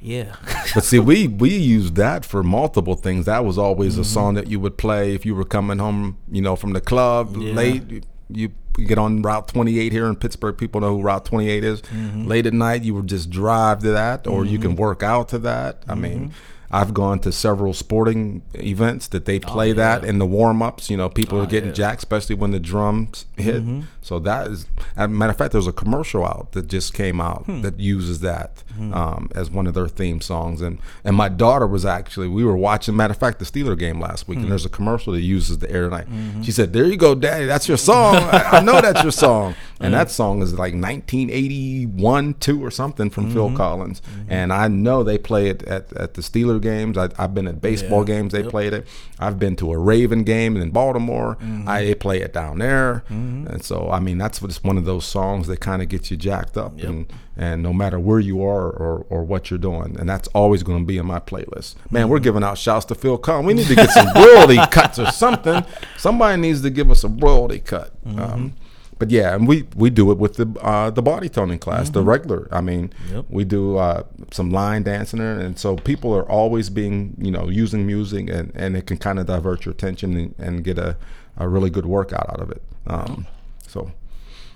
yeah. but see, we we used that for multiple things. That was always mm-hmm. a song that you would play if you were coming home, you know, from the club yeah. late. You get on Route 28 here in Pittsburgh. People know who Route 28 is. Mm-hmm. Late at night, you would just drive to that, or mm-hmm. you can mm-hmm. work out to that. I mean, I've gone to several sporting events that they play Oh, yeah. that in the warm ups. You know, people Oh, are getting yeah. jacked, especially when the drums hit. Mm-hmm. So that is, as a matter of fact, there's a commercial out that just came out Hmm. that uses that Mm-hmm. um, as one of their theme songs. And and my daughter was actually, we were watching, matter of fact, the Steeler game last week, Hmm. and there's a commercial that uses the air tonight. Mm-hmm. She said, "There you go, Daddy. That's your song. I, I know that's your song." And that song is like 1981, two or something from Mm-hmm. Phil Collins. And I know they play it at, at the Steeler games. I, I've been at baseball Yeah. games. They Yep. played it. I've been to a Raven game in Baltimore. Mm-hmm. I they play it down there. And so, I mean, that's it's one of those songs that kind of gets you jacked up. And and no matter where you are or, or what you're doing, and that's always going to be in my playlist. Man, Mm-hmm. we're giving out shouts to Phil Collins. We need to get some royalty cuts or something. Somebody needs to give us a royalty cut. Mm-hmm. Um, but yeah, and we, we do it with the uh, the body toning class, the regular. I mean, Mm-hmm. Yep. we do uh, some line dancing there, and so people are always being you know using music, and, and it can kind of divert your attention and, and get a, a really good workout out of it. Um, so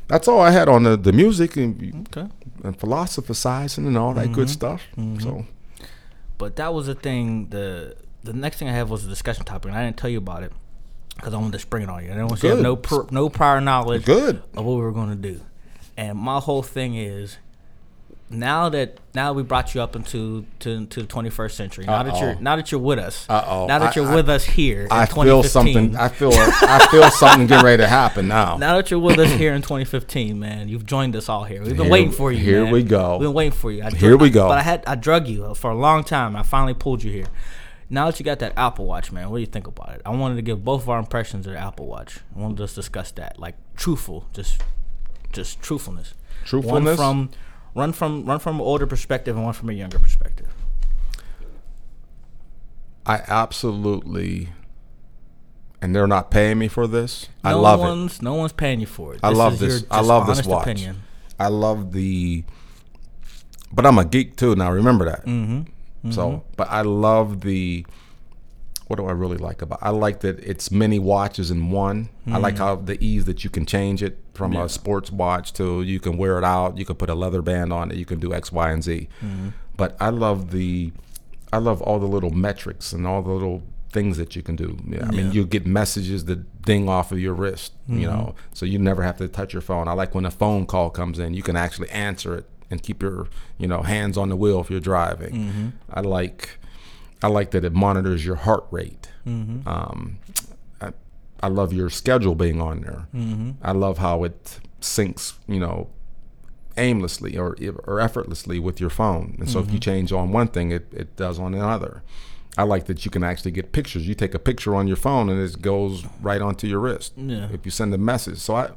that's all I had on the, the music and, Okay. and philosophizing and all that Mm-hmm. good stuff. So But that was the thing. The the next thing I had was a discussion topic, and I didn't tell you about it because I wanted to spring it on you. I didn't want you to have no pr- no prior knowledge Good. of what we were going to do. And my whole thing is now that now we brought you up into to, to the 21st century. Now that you're now that you're with us. Uh-oh. Now that you're I- with us here. I feel something. I feel I feel something getting ready to happen now. Now that you're with us here in 2015, man, you've joined us all here. We've been Here- waiting for you. here man. we go. We've been waiting for you. I Here we go. But I had I drug you for a long time. I finally pulled you here. Now that you got that Apple Watch, man, what do you think about it? I wanted to give both of our impressions of the Apple Watch. I wanted to just discuss that, like truthful, just just truthfulness. Truthfulness? One from run from run from an older perspective and one from a younger perspective. I absolutely, and they're not paying me for this. I no love it. one's no one's paying you for it. I This love this. I love this honest watch. Opinion. I love the, but I'm a geek too. Now remember that. Mm-hmm. So, but I love the. What do I really like about? I like that it's many watches in one. I like how the ease that you can change it from Mm-hmm. Yeah. a sports watch to you can wear it out. You can put a leather band on it. You can do X, Y, and Z. Mm-hmm. But I love the, I love all the little metrics and all the little things that you can do. Yeah, I mean, you get messages that ding off of your wrist. You Mm-hmm. know, so you never have to touch your phone. I like when a phone call comes in, you can actually answer it and keep your you know hands on the wheel if you're driving. Mm-hmm. I like I like that it monitors your heart rate. Mm-hmm. Um, I, I love your schedule being on there. Mm-hmm. I love how it syncs, you know, aimlessly or or effortlessly with your phone. And so if you Mm-hmm. change on one thing, it, it does on another. I like that you can actually get pictures. You take a picture on your phone and it goes right onto your wrist. Yeah. If you send a message. So I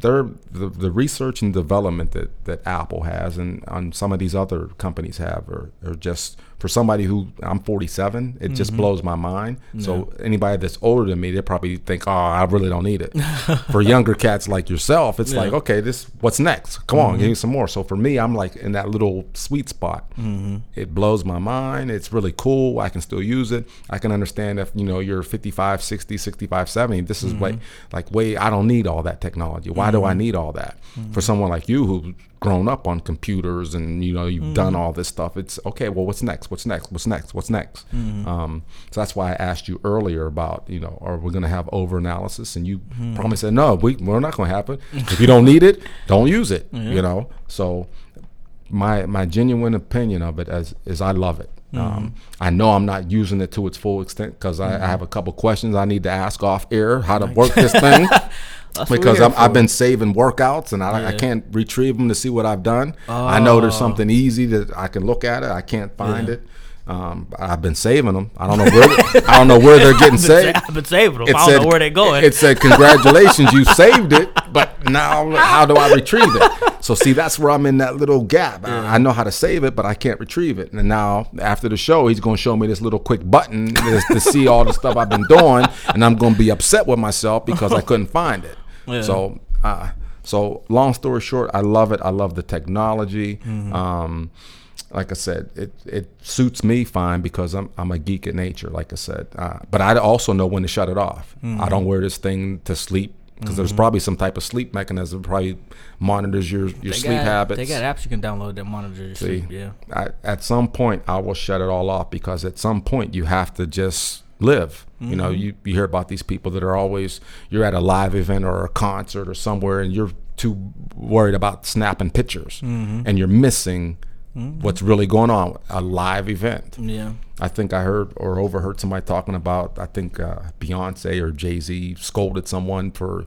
they're the, the research and development that, that Apple has and on some of these other companies have are, are just for somebody who I'm 47, it just mm-hmm. blows my mind. So anybody that's older than me, they probably think, oh, I really don't need it. for younger cats like yourself, it's like, okay, this what's next? Come on, give mm-hmm. me some more. So for me, I'm like in that little sweet spot. Mm-hmm. It blows my mind. It's really cool. I can still use it. I can understand if you know you're 55, 60, 65, 70. This is way like way. I don't need all that technology. Why do I need all that? For someone like you who's grown up on computers and you know you've done mm-hmm. all this stuff, it's okay. Well, what's next? What's next? What's next? What's next? Mm-hmm. Um, so that's why I asked you earlier about you know are we going to have over analysis? And you mm-hmm. probably said no. We, we're not going to happen. if you don't need it, don't use it. You know. So my my genuine opinion of it as is I love it. Um, I know I'm not using it to its full extent because I, I have a couple questions I need to ask off air how to work this thing That's because I'm, I've been saving workouts and I, I can't retrieve them to see what I've done. I know there's Oh. something easy that I can look at it. I can't find it. Um, I've been saving them. I don't know where I don't know where they're getting I've been, sa- saved. I've been saving them. I don't know where they're going. It said, "Congratulations, you saved it." But now, how do I retrieve it? So, see, that's where I'm in that little gap. I, I know how to save it, but I can't retrieve it. And now, after the show, he's going to show me this little quick button to, to see all the stuff I've been doing, and I'm going to be upset with myself because I couldn't find it. Yeah. So, uh, so long story short, I love it. I love the technology. Mm-hmm. Um, like I said, it, it suits me fine because I'm I'm a geek at nature. Like I said, uh, but I also know when to shut it off. Mm-hmm. I don't wear this thing to sleep. because there's probably some type of sleep mechanism that probably monitors your your They sleep got, habits. They got apps you can download that monitor your See, sleep. Yeah. I, at some point, I will shut it all off because at some point you have to just live. You know, mm-hmm. you, you hear about these people that are always you're at a live event or a concert or somewhere, and you're too worried about snapping pictures, mm-hmm. and you're missing mm-hmm. what's really going on. A live event. Yeah. I think I heard or overheard somebody talking about. I think uh, Beyonce or Jay Z scolded someone for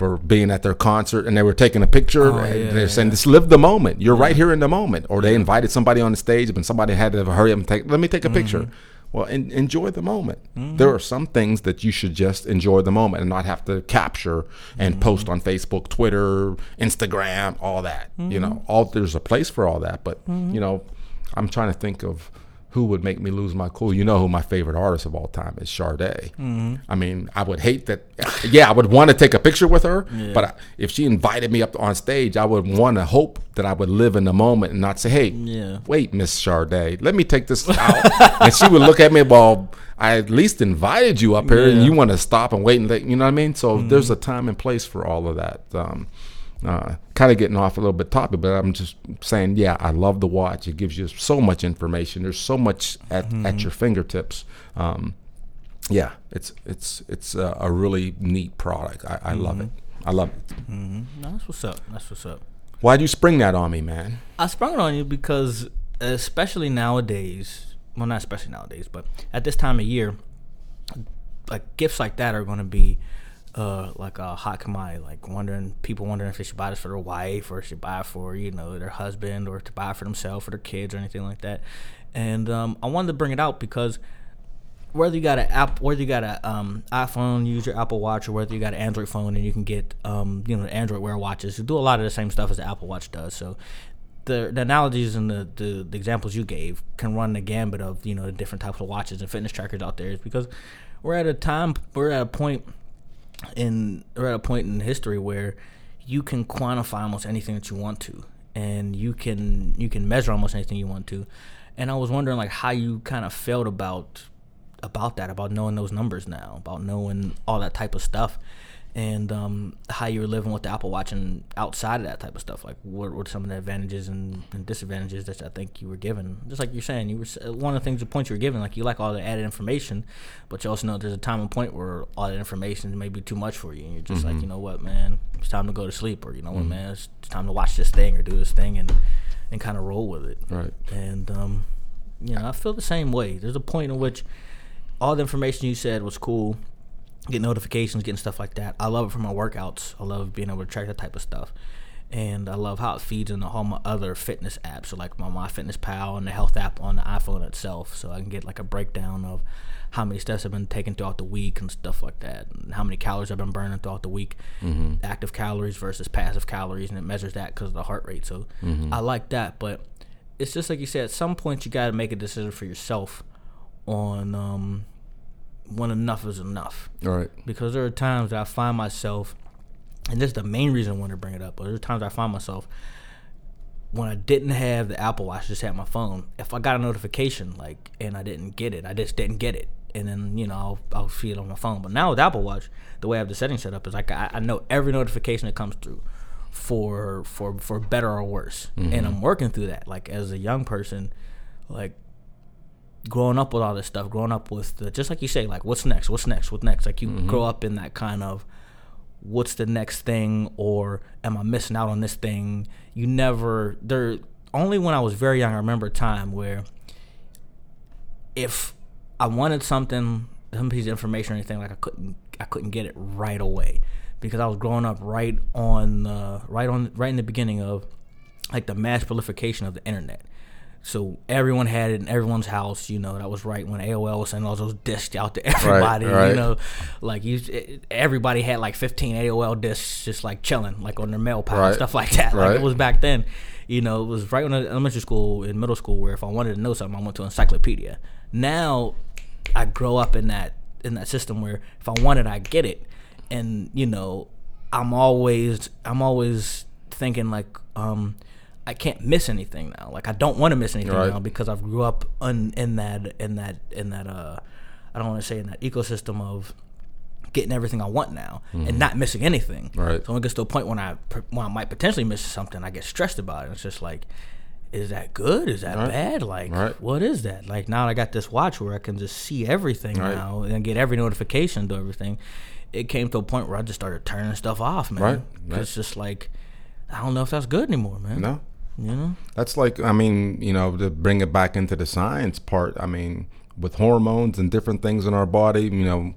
for being at their concert and they were taking a picture. Oh, and yeah, they're saying, "Just live the moment. You're right here in the moment." Or they invited somebody on the stage, but somebody had to hurry up and take. Let me take a picture. Mm-hmm. Well, en- enjoy the moment. There are some things that you should just enjoy the moment and not have to capture and Mm-hmm. post on Facebook, Twitter, Instagram, all that. You Mm-hmm. know, all there's a place for all that. But you know, I'm trying to think of who would make me lose my cool. You know who my favorite artist of all time is, Sade. Mm-hmm. I mean, I would hate that. Yeah, I would want to take a picture with her, but I, if she invited me up on stage, I would want to hope that I would live in the moment and not say, "Hey, Yeah. wait, Miss Sade, let me take this out." and she would look at me, "Well, I at least invited you up here, and you want to stop and wait and let, you know what I mean?" So there's a time and place for all of that. Um, uh, kind of getting off a little bit topic, but I'm just saying, yeah, I love the watch. It gives you so much information. There's so much at, at your fingertips. Um, yeah, it's it's it's a, a really neat product. I, I love it. I love it. No, that's what's up. That's what's up. Why'd you spring that on me, man? I sprung it on you because, especially nowadays, well, not especially nowadays, but at this time of year, like gifts like that are going to be uh, like a hot commodity. Like wondering, people wondering if they should buy this for their wife or should buy for you know their husband or to buy for themselves or their kids or anything like that. And um, I wanted to bring it out because whether you got an app, whether you got a um, iPhone, use your Apple Watch, or whether you got an Android phone and you can get um, you know Android Wear watches, who do a lot of the same stuff as the Apple Watch does. So the, the analogies and the, the, the examples you gave can run the gambit of you know the different types of watches and fitness trackers out there. Is because we're at a time, we're at a point in we're at a point in history where you can quantify almost anything that you want to, and you can you can measure almost anything you want to. And I was wondering like how you kind of felt about about that, about knowing those numbers now, about knowing all that type of stuff, and um, how you were living with the Apple Watch and outside of that type of stuff. Like, what were some of the advantages and, and disadvantages that I think you were given? Just like you're saying, you were one of the things, the points you were given, like you like all the added information, but you also know there's a time and point where all that information may be too much for you, and you're just like, you know what, man, it's time to go to sleep, or you know what, man, it's time to watch this thing or do this thing, and and kind of roll with it. Right. And um, you know, I feel the same way. There's a point in which all the information you said was cool. Get notifications, getting stuff like that. I love it for my workouts. I love being able to track that type of stuff. And I love how it feeds into all my other fitness apps, so like my MyFitnessPal and the health app on the iPhone itself. So I can get like a breakdown of how many steps I've been taking throughout the week and stuff like that, and how many calories I've been burning throughout the week, active calories versus passive calories, and it measures that because of the heart rate. So I like that, but it's just like you said. At some point, you got to make a decision for yourself on um, when enough is enough. Right. Because there are times that I find myself, and this is the main reason I want to bring it up. But there are times I find myself when I didn't have the Apple Watch, just had my phone. If I got a notification like and I didn't get it, I just didn't get it, and then you know I'll, I'll see it on my phone. But now with Apple Watch, the way I have the settings set up is like I, I know every notification that comes through for for for better or worse, mm-hmm. and I'm working through that. Like as a young person, like growing up with all this stuff, growing up with the, just like you say, like what's next, what's next, what's next. Like you grow up in that kind of what's the next thing, or am I missing out on this thing? You never there. Only when I was very young, I remember a time where if I wanted something, some piece of information or anything, like I couldn't, I couldn't get it right away because I was growing up right on, uh, right on, right in the beginning of like the mass proliferation of the internet. So everyone had it in everyone's house. You know, that was right when AOL was sending all those discs out to everybody. right. You know, like you, it- everybody had like 15 AOL discs just like chilling, like on their mail pile, Right. and stuff like that. Like it was back then. You know, it was right when in elementary school, in middle school, where if I wanted to know something, I went to encyclopedia. Now, I grow up in that in that system where if I want it, I get it, and you know, I'm always I'm always thinking like um, I can't miss anything now. Like I don't want to miss anything Right. now because I've grew up un, in that in that in that uh I don't want to say in that ecosystem of getting everything I want now and not missing anything. Right. So when it gets to a point when I when I might potentially miss something, I get stressed about it. It's just like, is that good? Is that bad? Like, Right. what is that? Like now I got this watch where I can just see everything Right. now and get every notification to everything. It came to a point where I just started turning stuff off, man. Right, It's just like I don't know if that's good anymore, man. No. You know? That's like, I mean, you know, to bring it back into the science part, I mean, with hormones and different things in our body, you know,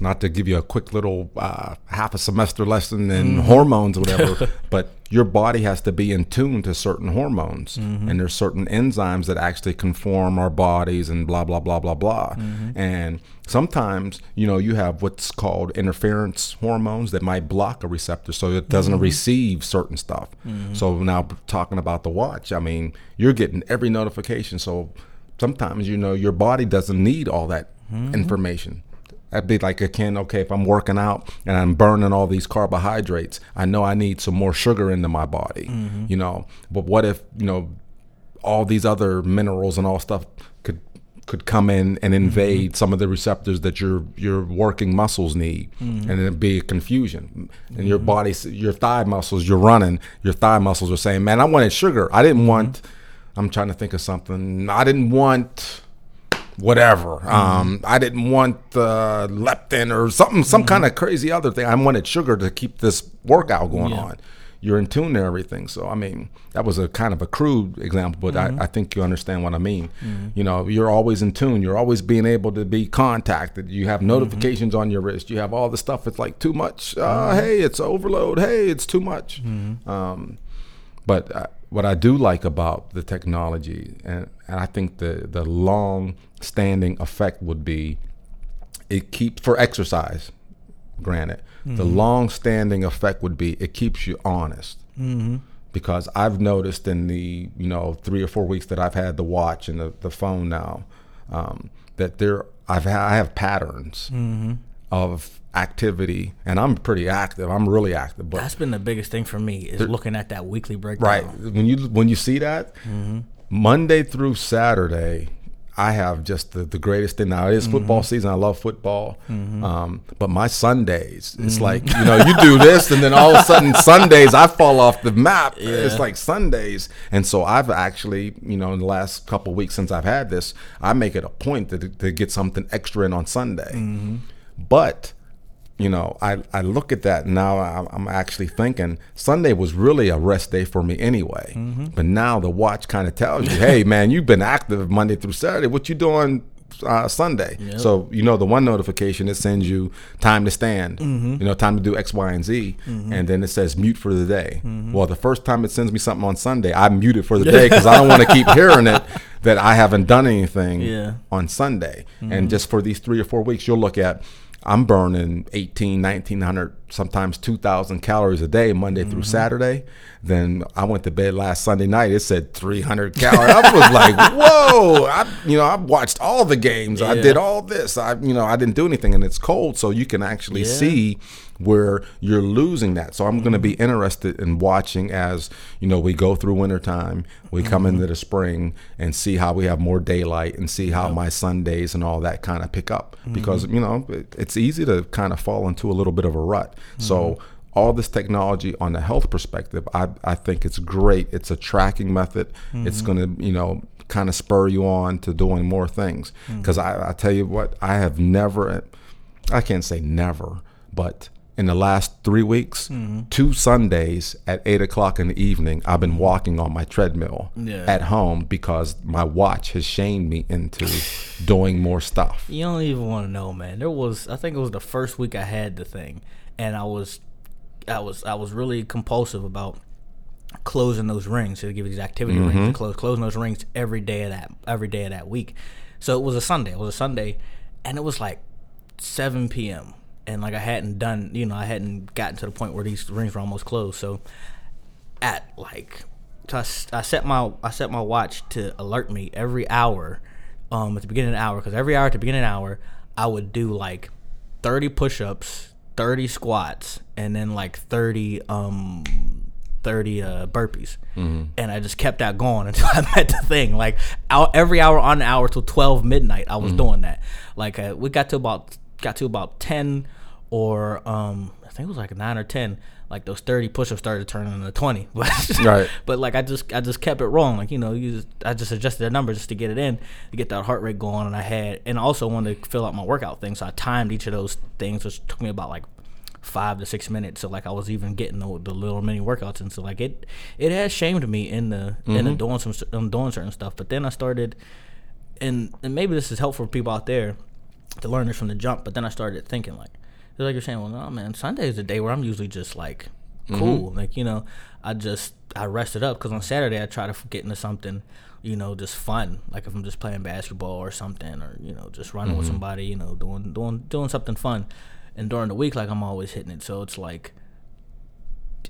not to give you a quick little uh, half a semester lesson in hormones or whatever, but your body has to be in tune to certain hormones. Mm-hmm. And there's certain enzymes that actually conform our bodies and blah, blah, blah, blah, blah. Mm-hmm. And sometimes, you know, you have what's called interference hormones that might block a receptor so it doesn't mm-hmm. receive certain stuff. So now talking about the watch, I mean, you're getting every notification. So sometimes, you know, your body doesn't need all that information. That'd be like akin, okay, if I'm working out and I'm burning all these carbohydrates, I know I need some more sugar into my body, mm-hmm. you know. But what if, you know, all these other minerals and all stuff could could come in and mm-hmm. invade some of the receptors that your your working muscles need, mm-hmm. and it'd be a confusion. And your body, your thigh muscles, you're running, your thigh muscles are saying, "Man, I wanted sugar. I didn't want." I'm trying to think of something. I didn't want whatever. Um, I didn't want uh, leptin or something, some kind of crazy other thing. I wanted sugar to keep this workout going Yeah. on. You're in tune to everything. So, I mean, that was a kind of a crude example, but I, I think you understand what I mean. You know, you're always in tune. You're always being able to be contacted. You have notifications on your wrist. You have all the stuff. It's like too much. Uh, Hey, it's overload. Hey, it's too much. Um, but uh, what I do like about the technology, and, and I think the the long standing effect would be, it keeps for exercise. Granted, the long standing effect would be it keeps you honest. Mm-hmm. Because I've noticed in the you know three or four weeks that I've had the watch and the, the phone now, um, that there I've ha- I have patterns of activity, and I'm pretty active. I'm really active, but That's been the biggest thing for me is looking at that weekly breakdown. Right. When you when you see that, Monday through Saturday, I have just the, the greatest thing. Now it is football mm-hmm. season. I love football. Mm-hmm. Um, but my Sundays, it's mm-hmm. like you know you do this, and then all of a sudden Sundays I fall off the map. It's like Sundays, and so I've actually you know in the last couple weeks since I've had this, I make it a point to to get something extra in on Sunday. But you know, I, I look at that now. I'm, I'm actually thinking Sunday was really a rest day for me anyway. Mm-hmm. But now the watch kind of tells you, hey, man, you've been active Monday through Saturday. What you doing uh, Sunday? So you know, the one notification it sends you time to stand. Mm-hmm. You know, time to do X, Y, and Z, mm-hmm. and then it says mute for the day. Well, the first time it sends me something on Sunday, I mute it for the day because I don't want to keep hearing it that I haven't done anything Yeah. on Sunday. And just for these three or four weeks, you'll look at I'm burning 18, 1900, sometimes 2000 calories a day, Monday through mm-hmm. Saturday. Then I went to bed last Sunday night. It said 300 calories. I was like, whoa! I, you know, I watched all the games. I did all this. I, you know, I didn't do anything, and it's cold, so you can actually Yeah. see where you're losing that. So I'm going to be mm-hmm. interested in watching as you know we go through wintertime, we come mm-hmm. into the spring, and see how we have more daylight, and see how my Sundays and all that kind of pick up. Because mm-hmm. you know it, it's easy to kind of fall into a little bit of a rut. So all this technology on the health perspective, I, I think it's great. It's a tracking method. It's going to, you know, kind of spur you on to doing more things. Mm. Because I, I tell you what, I have never, I can't say never, but in the last three weeks, mm-hmm. two Sundays at eight o'clock in the evening, I've been walking on my treadmill Yeah. at home because my watch has shamed me into doing more stuff. You don't even want to know, man. There was, I think it was the first week I had the thing, and I was, I was, I was really compulsive about closing those rings. To give you these activity rings, mm-hmm. to close, closing those rings every day of that, every day of that week. So it was a Sunday. It was a Sunday, and it was like 7 p.m. And like I hadn't done, you know, I hadn't gotten to the point where these rings were almost closed. So at like so I, I set my I set my watch to alert me every hour um at the beginning of the hour because every hour at the beginning of the hour I would do like 30 push-ups 30 squats and then like 30 um 30 uh, burpees. And I just kept that going until I met the thing. Like out every hour on the hour till 12 midnight I was doing that. Like uh, we got to about got to about 10 or um, I think it was like nine or ten. Like those thirty push-ups started turning into twenty, but Right. But like I just I just kept it wrong. Like you know, you just, I just adjusted the number just to get it in to get that heart rate going. And I had and I also wanted to fill out my workout thing, so I timed each of those things, which took me about like five to six minutes. So like I was even getting the, the little mini workouts, and so like it it has shamed me in the in the doing some um, doing certain stuff. But then I started, and and maybe this is helpful for people out there to learn this from the jump. But then I started thinking like, it's like you're saying, well, no, man, Sunday is the day where I'm usually just like mm-hmm. cool, like you know, I just I rested up because on Saturday I try to get into something. You know, just fun. Like if I'm just playing basketball or something, or you know, just running with mm-hmm. somebody. You know, doing doing doing something fun. And during the week, like I'm always hitting it. So it's like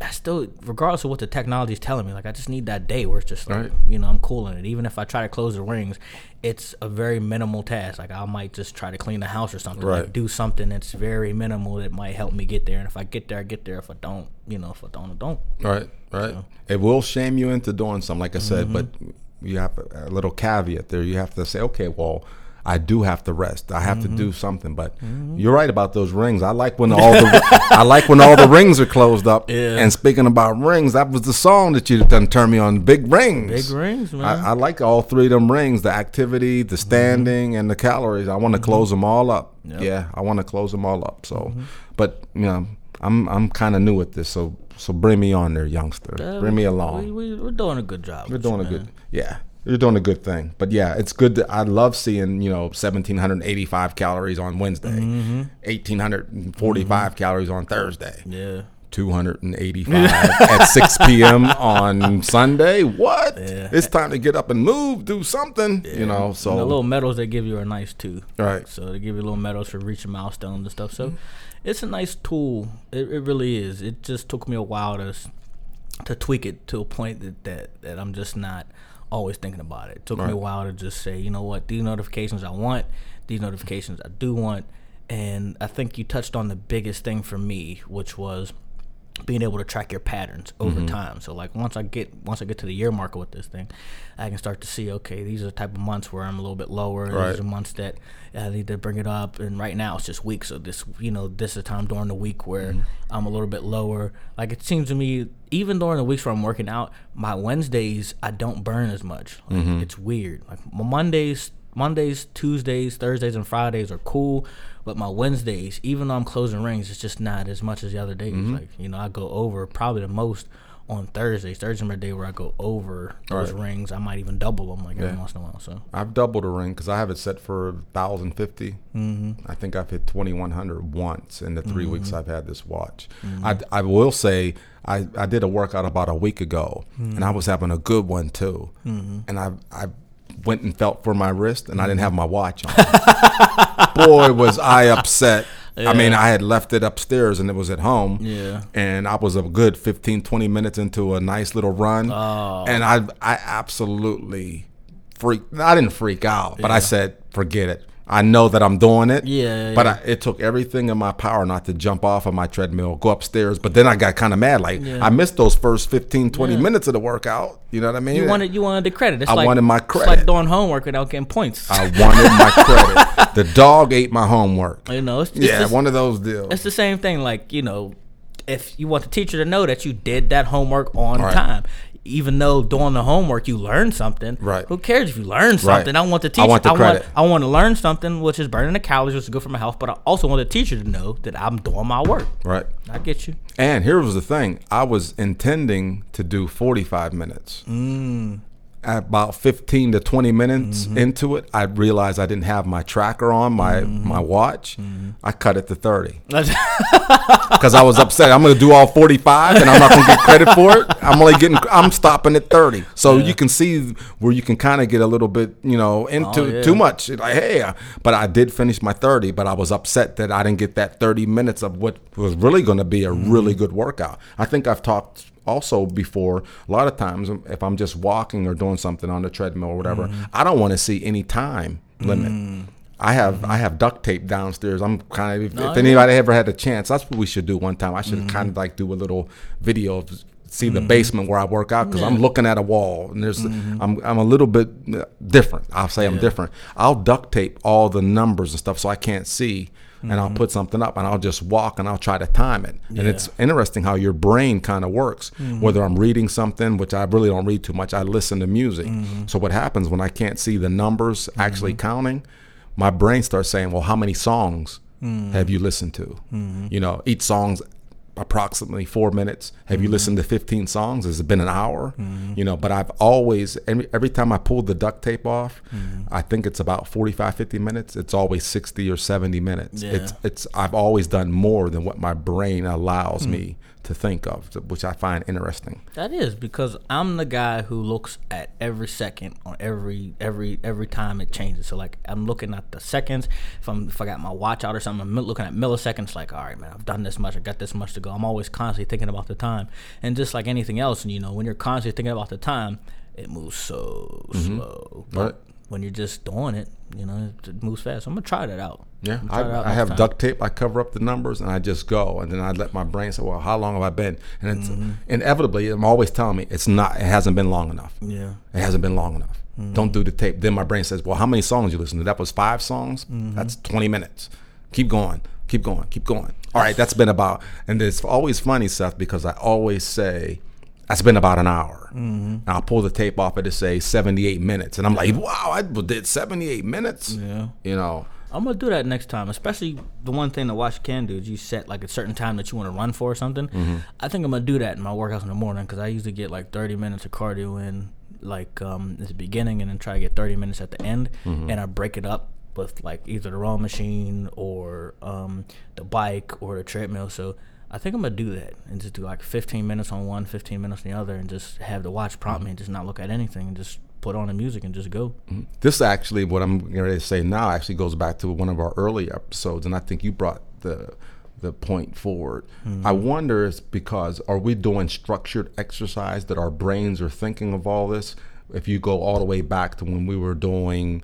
I still, regardless of what the technology is telling me, like I just need that day where it's just like, Right. you know, I'm cool in it. Even if I try to close the rings, it's a very minimal task. Like I might just try to clean the house or something, Right. like do something that's very minimal that might help me get there. And if I get there, I get there. If I don't, you know, if I don't, I don't. Right, right. It will shame you into doing something, like I said, but mm-hmm. you have a little caveat there. You have to say, okay, well, I do have to rest. I have to do mm-hmm. something. But mm-hmm. you're right about those rings. I like when all the I like when all the rings are closed up. Yeah. And speaking about rings, that was the song that you done turned me on. Big rings. Big rings, man. I, I like all three of them rings: the activity, the mm-hmm. standing, and the calories. I want to close them all up. Yeah, I want to close them all up. So, but you know, I'm I'm kind of new at this, so so bring me on there, youngster. Bring me along. We, we, we're doing a good job. We're with you, doing a man. good, yeah. You're doing a good thing, but yeah, it's good. To, I love seeing you know 1,785 calories on Wednesday, Mm-hmm. 1,845 calories on Thursday, Yeah. 285 at 6 p.m. on Sunday. What? Yeah. It's time to get up and move, do something. You know, so And the little medals they give you are nice too. Right. So they give you little medals for reaching milestones and stuff. So Mm-hmm. it's a nice tool. It, it really is. It just took me a while to to tweak it to a point that that, that I'm just not always thinking about it. It took me a while to just say, you know what, these notifications I want, these notifications I do want. And I think you touched on the biggest thing for me, which was being able to track your patterns over Mm-hmm. time. So like once I get once I get to the year marker with this thing, I can start to see okay, these are the type of months where I'm a little bit lower. Right. These are months that I need to bring it up. And right now it's just weeks. So this you know this is a time during the week where Mm-hmm. I'm a little bit lower. Like it seems to me even during the weeks where I'm working out, my Wednesdays I don't burn as much. Like, Mm-hmm. It's weird. Like my Mondays. Mondays, Tuesdays, Thursdays, and Fridays are cool, but my Wednesdays, even though I'm closing rings, it's just not as much as the other days. Mm-hmm. Like you know, I go over probably the most on Thursdays. Thursdays my day where I go over those Right. rings. I might even double them like every Yeah. once in a while. So I've doubled a ring because I have it set for 1,050. Mm-hmm. I think I've hit 2,100 once in the 3 weeks mm-hmm. I've had this watch. Mm-hmm. I, I will say I, I did a workout about a week ago and I mm-hmm. was having a good one too. And I, I went and felt for my wrist and I didn't have my watch on. Boy, was I upset. I mean, I had left it upstairs and it was at home. Yeah. And I was a good 15, 20 minutes into a nice little run. Oh. And I, I absolutely freaked. I didn't freak out, but I said, forget it. I know that I'm doing it. Yeah, yeah, But. I, it took everything in my power not to jump off of my treadmill, go upstairs. But then I got kind of mad. Like, Yeah. I missed those first 15, 20 Yeah. minutes of the workout. You know what I mean? you wanted you wanted the credit. It's I like, wanted my credit. It's like doing homework without getting points. I wanted my credit. The dog ate my homework. you know, it's, it's Yeah, just- one of those deals. It's the same thing. Like you know, if you want the teacher to know that you did that homework on Right. time, even though doing the homework you learn something. Right. Who cares if you learn something? I want the I want the credit. I want to learn something, which is burning the calories, which is good for my health. But I also want the teacher to know that I'm doing my work. Right. I get you. And here was the thing I was intending to do 45 minutes. Mm. About 15 to 20 minutes Mm-hmm. into it, I realized I didn't have my tracker on, my, Mm-hmm. my watch. I cut it to 30 because I was upset. I'm going to do all 45 and I'm not going to get credit for it. I'm only getting, I'm stopping at 30. So you can see where you can kind of get a little bit, you know, into Oh, yeah. too much. Like, hey, uh, but I did finish my 30, but I was upset that I didn't get that 30 minutes of what was really going to be a Mm-hmm. really good workout. I think I've talked also before a lot of times if I'm just walking or doing something on the treadmill or whatever, Mm-hmm. I don't want to see any time limit. Mm. I have I have duct tape downstairs. I'm kind of if, Oh, if yeah. anybody ever had a chance, that's what we should do one time. I should Mm-hmm. kind of like do a little video of see the basement where I work out because I'm looking at a wall and there's I'm I'm a little bit uh, different. I'll say I'm different. I'll duct tape all the numbers and stuff so I can't see. And I'll mm-hmm. put something up and I'll just walk and I'll try to time it. And it's interesting how your brain kind of works. Mm-hmm. Whether I'm reading something, which I really don't read too much, I listen to music. Mm-hmm. So what happens when I can't see the numbers actually counting? My brain starts saying, "Well, how many songs mm. have you listened to? You know, each song's approximately four minutes. Have you mm-hmm. listened to 15 songs? Has it been an hour? Mm-hmm. You know, but I've always, every, every time I pull the duct tape off, mm-hmm. I think it's about 45, 50 minutes. It's always 60 or 70 minutes. Yeah. It's, it's, I've always done more than what my brain allows hmm. me to think of, which I find interesting. That is because I'm the guy who looks at every second on every every every time it changes. So like I'm looking at the seconds. If I'm if I got my watch out or something, I'm looking at milliseconds. Like all right, man, I've done this much. I got this much to go. I'm always constantly thinking about the time. And just like anything else, and you know, when you're constantly thinking about the time, it moves so mm-hmm. slow. But Right. When you're just doing it, you know, it, moves fast. So I'm gonna try that out. Yeah, I'm gonna try that out I, I have time. duct tape. I cover up the numbers and I just go, and then I let my brain say, "Well, how long have I been?" And it's Mm-hmm. inevitably, I'm always telling me it's not. It hasn't been long enough. Yeah. It hasn't been long enough. Mm-hmm. Don't do the tape. Then my brain says, "Well, how many songs you listen to?" That was five songs. Mm-hmm. That's 20 minutes. Keep going. Keep going. Keep going. All right, that's been about. And it's always funny, Seth, because I always say. That's been about an hour. Mm-hmm. And I'll pull the tape off it to say 78 minutes. And I'm like, wow, I did 78 minutes. Yeah. You know, I'm gonna do that next time. Especially the one thing the watch can do is you set like a certain time that you want to run for or something. Mm-hmm. I think I'm gonna do that in my workouts in the morning because I usually get like 30 minutes of cardio in like um, at the beginning and then try to get 30 minutes at the end, Mm-hmm. and I break it up with like either the row machine or um, the bike or the treadmill. So. I think I'm gonna do that and just do like 15 minutes on one, 15 minutes on the other, and just have the watch prompt me and just not look at anything and just put on the music and just go. Mm-hmm. This actually, what I'm going to say now, actually goes back to one of our early episodes, and I think you brought the the point forward. Mm-hmm. I wonder is because are we doing structured exercise that our brains are thinking of all this? If you go all the way back to when we were doing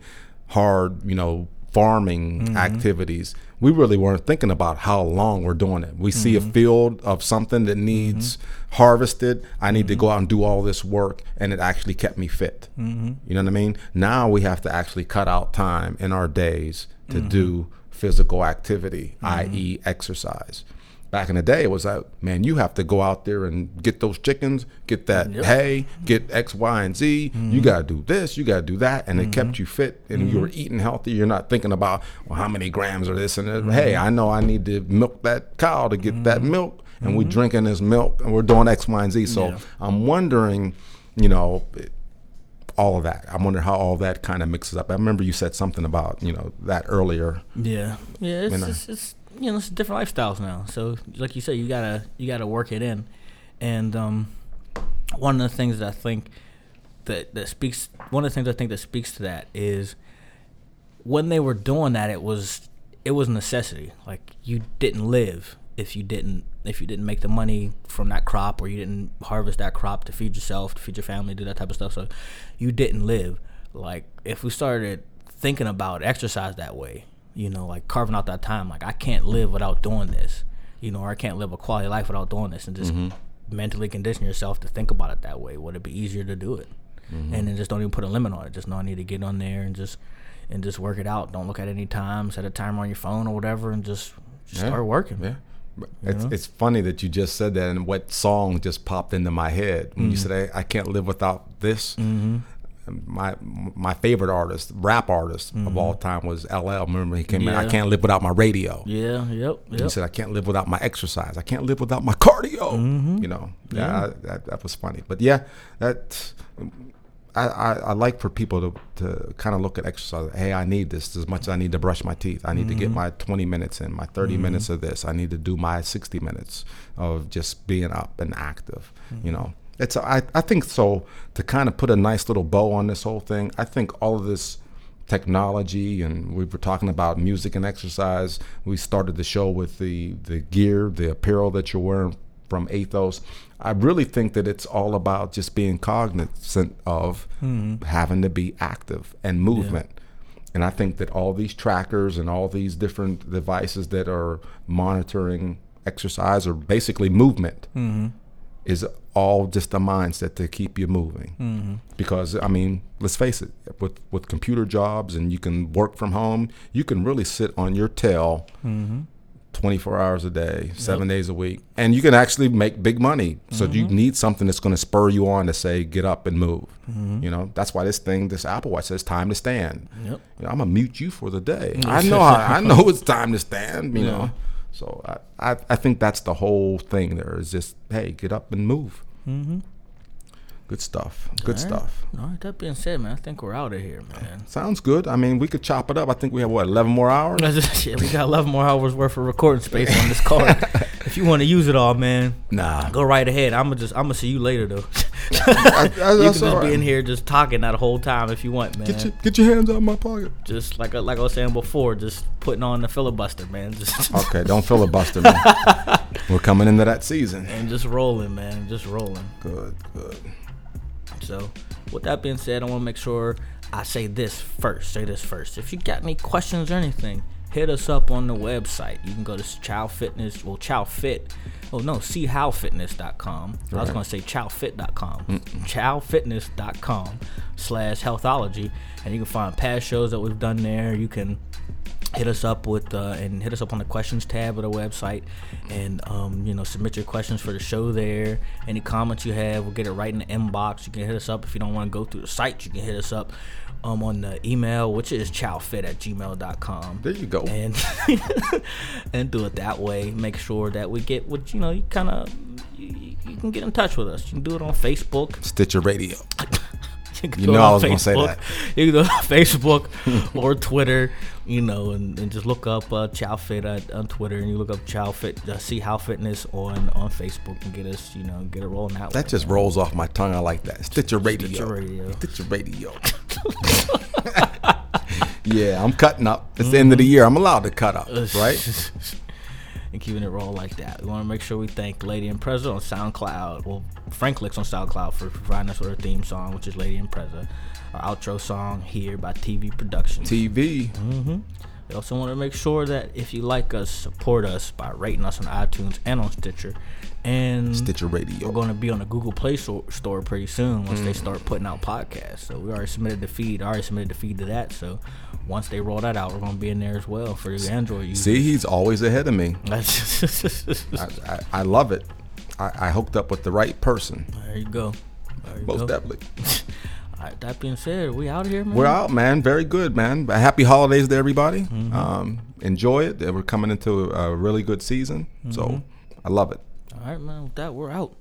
hard, you know, farming mm-hmm. activities, we really weren't thinking about how long we're doing it. We see a mm-hmm. field of something that needs mm-hmm. harvested. I need to go mm-hmm. out and do all this work, and it actually kept me fit. You know what I mean? Now we have to actually cut out time in our days to do physical activity, i.e., exercise. Back in the day, it was like, man, you have to go out there and get those chickens, get that hay, get X, Y, and Z. You mm-hmm. got to do this, you got to do that. And it kept mm-hmm. you fit and you were mm-hmm. eating healthy. You're not thinking about, well, how many grams are this and that. Hey, I know I need to milk that cow to get that milk. And we're drinking this milk and we're doing X, Y, and Z. So Yeah. I'm wondering, you know, all of that. I wonder how all that kind of mixes up. I remember you said something about, you know, that earlier. Yeah, yeah. It's You know. it's, it's you know it's different lifestyles now. So like you said, you gotta you gotta work it in, and um, one of the things that I think that that speaks one of the things I think that speaks to that is when they were doing that, it was it was a necessity. Like you didn't live if you didn't if you didn't make the money from that crop or you didn't harvest that crop to feed yourself, to feed your family, do that type of stuff. So you didn't live. Like if we started thinking about exercise that way, you know, like carving out that time, like I can't live without doing this, you know, or I can't live a quality life without doing this, and just mm-hmm. mentally condition yourself to think about it that way. Would it be easier to do it? Mm-hmm. And then just don't even put a limit on it. Just know I need to get on there and just and just work it out. Don't look at any time. Set a timer on your phone or whatever, and just, just Yeah. start working. Yeah. It's, it's funny that you just said that and what song just popped into my head when you Mm-hmm. said I, I can't live without this. Mm-hmm. My my favorite artist, rap artist of all time was LL. Remember he came in, I Mm-hmm. Can't live without my radio. Yeah. Yep. He said, "I can't live without my exercise. I can't live without my cardio." Mm-hmm. You know, yeah, I, that, that was funny. But yeah, that I, I, I like for people to, to kind of look at exercise. Hey, I need this as much as I need to brush my teeth. I need to Mm-hmm. get my 20 minutes in, my 30 minutes of this. I need to do my 60 minutes of just being up and active. Mm-hmm. You know, it's I, I think so. To kind of put a nice little bow on this whole thing, I think all of this technology and we were talking about music and exercise. We started the show with the the gear the apparel that you're wearing from athos. I really think that it's all about just being cognizant of mm-hmm. having to be active and movement. And i think that all these trackers and all these different devices that are monitoring exercise or basically movement mm-hmm. Is all just a mindset to keep you moving. Mm-hmm. Because I mean, let's face it, with with computer jobs and you can work from home, you can really sit on your tail. Mm-hmm. 24 hours a day, seven yep. days a week, and you can actually make big money. So mm-hmm. you need something that's going to spur you on to say, get up and move. Mm-hmm. You know, that's why this thing, this Apple Watch says time to stand. Yep. You know, I'm gonna mute you for the day. I know, how, I know it's time to stand. You yeah. know, so I, I, I, think that's the whole thing. There is just, hey, get up and move. Mm-hmm. Good stuff. Good All right. stuff. All right. That being said, man, I think we're out of here, man. Sounds good. I mean, we could chop it up. I think we have what, eleven more hours? yeah, we got eleven more hours worth of recording space on this card. if you want to use it all, man, nah, go right ahead. I'm gonna just, I'm gonna see you later though. I, I, you can just right. be in here just talking that whole time if you want, man. Get your, get your hands out of my pocket. Just like like I was saying before, just putting on the filibuster, man. Just okay, don't filibuster, man. We're coming into that season and just rolling, man. Just rolling. Good, good. So, with that being said, I want to make sure I say this first. Say this first. If you got any questions or anything, hit us up on the website. You can go to Chow Fitness, well, Chow Fit. Oh, no, seehowfitness.com. Right. I was going to say childfit.com. Mm-mm. Chowfitness.com slash healthology. And you can find past shows that we've done there. You can hit us up with uh, and hit us up on the questions tab of the website and um, you know submit your questions for the show there. Any comments you have we'll get it right in the inbox. You can hit us up if you don't want to go through the site. You can hit us up um, on the email which is chowfit at gmail.com there you go. And and do it that way. Make sure that we get what you know you kind of you, you can get in touch with us. You can do it on facebook. Stitcher radio you, you know I was going to say that. You can go to Facebook or Twitter, you know, and, and just look up uh, Chow Fit at, on Twitter, and you look up Chow Fit, uh, see how fitness on on Facebook, and get us, you know, get it rolling out. That just rolls off my tongue. I like that. Stitcher Radio. Stitcher Radio. Stitcher Radio. yeah, I'm cutting up. It's mm-hmm. the end of the year. I'm allowed to cut up, right? And keeping it roll like that. We want to make sure we thank Lady Impreza on SoundCloud. Well, Frank Licks on SoundCloud for providing us with our theme song, which is Lady Impreza. Our outro song here by TV Productions. TV. Mm-hmm. We also want to make sure that if you like us, support us by rating us on iTunes and on Stitcher. And Stitcher Radio. We're going to be on the Google Play Store pretty soon once mm. they start putting out podcasts. So we already submitted the feed. I already submitted the feed to that. So once they roll that out, we're going to be in there as well for the Android users. See, he's always ahead of me. I, I, I, love it. I, I, hooked up with the right person. There you go. There you Most go. definitely. All right, that being said, we out here, man. We're out, man. Very good, man. Happy holidays to everybody. Mm-hmm. Um, enjoy it. We're coming into a really good season, mm-hmm. so I love it. All right, man. With that, we're out.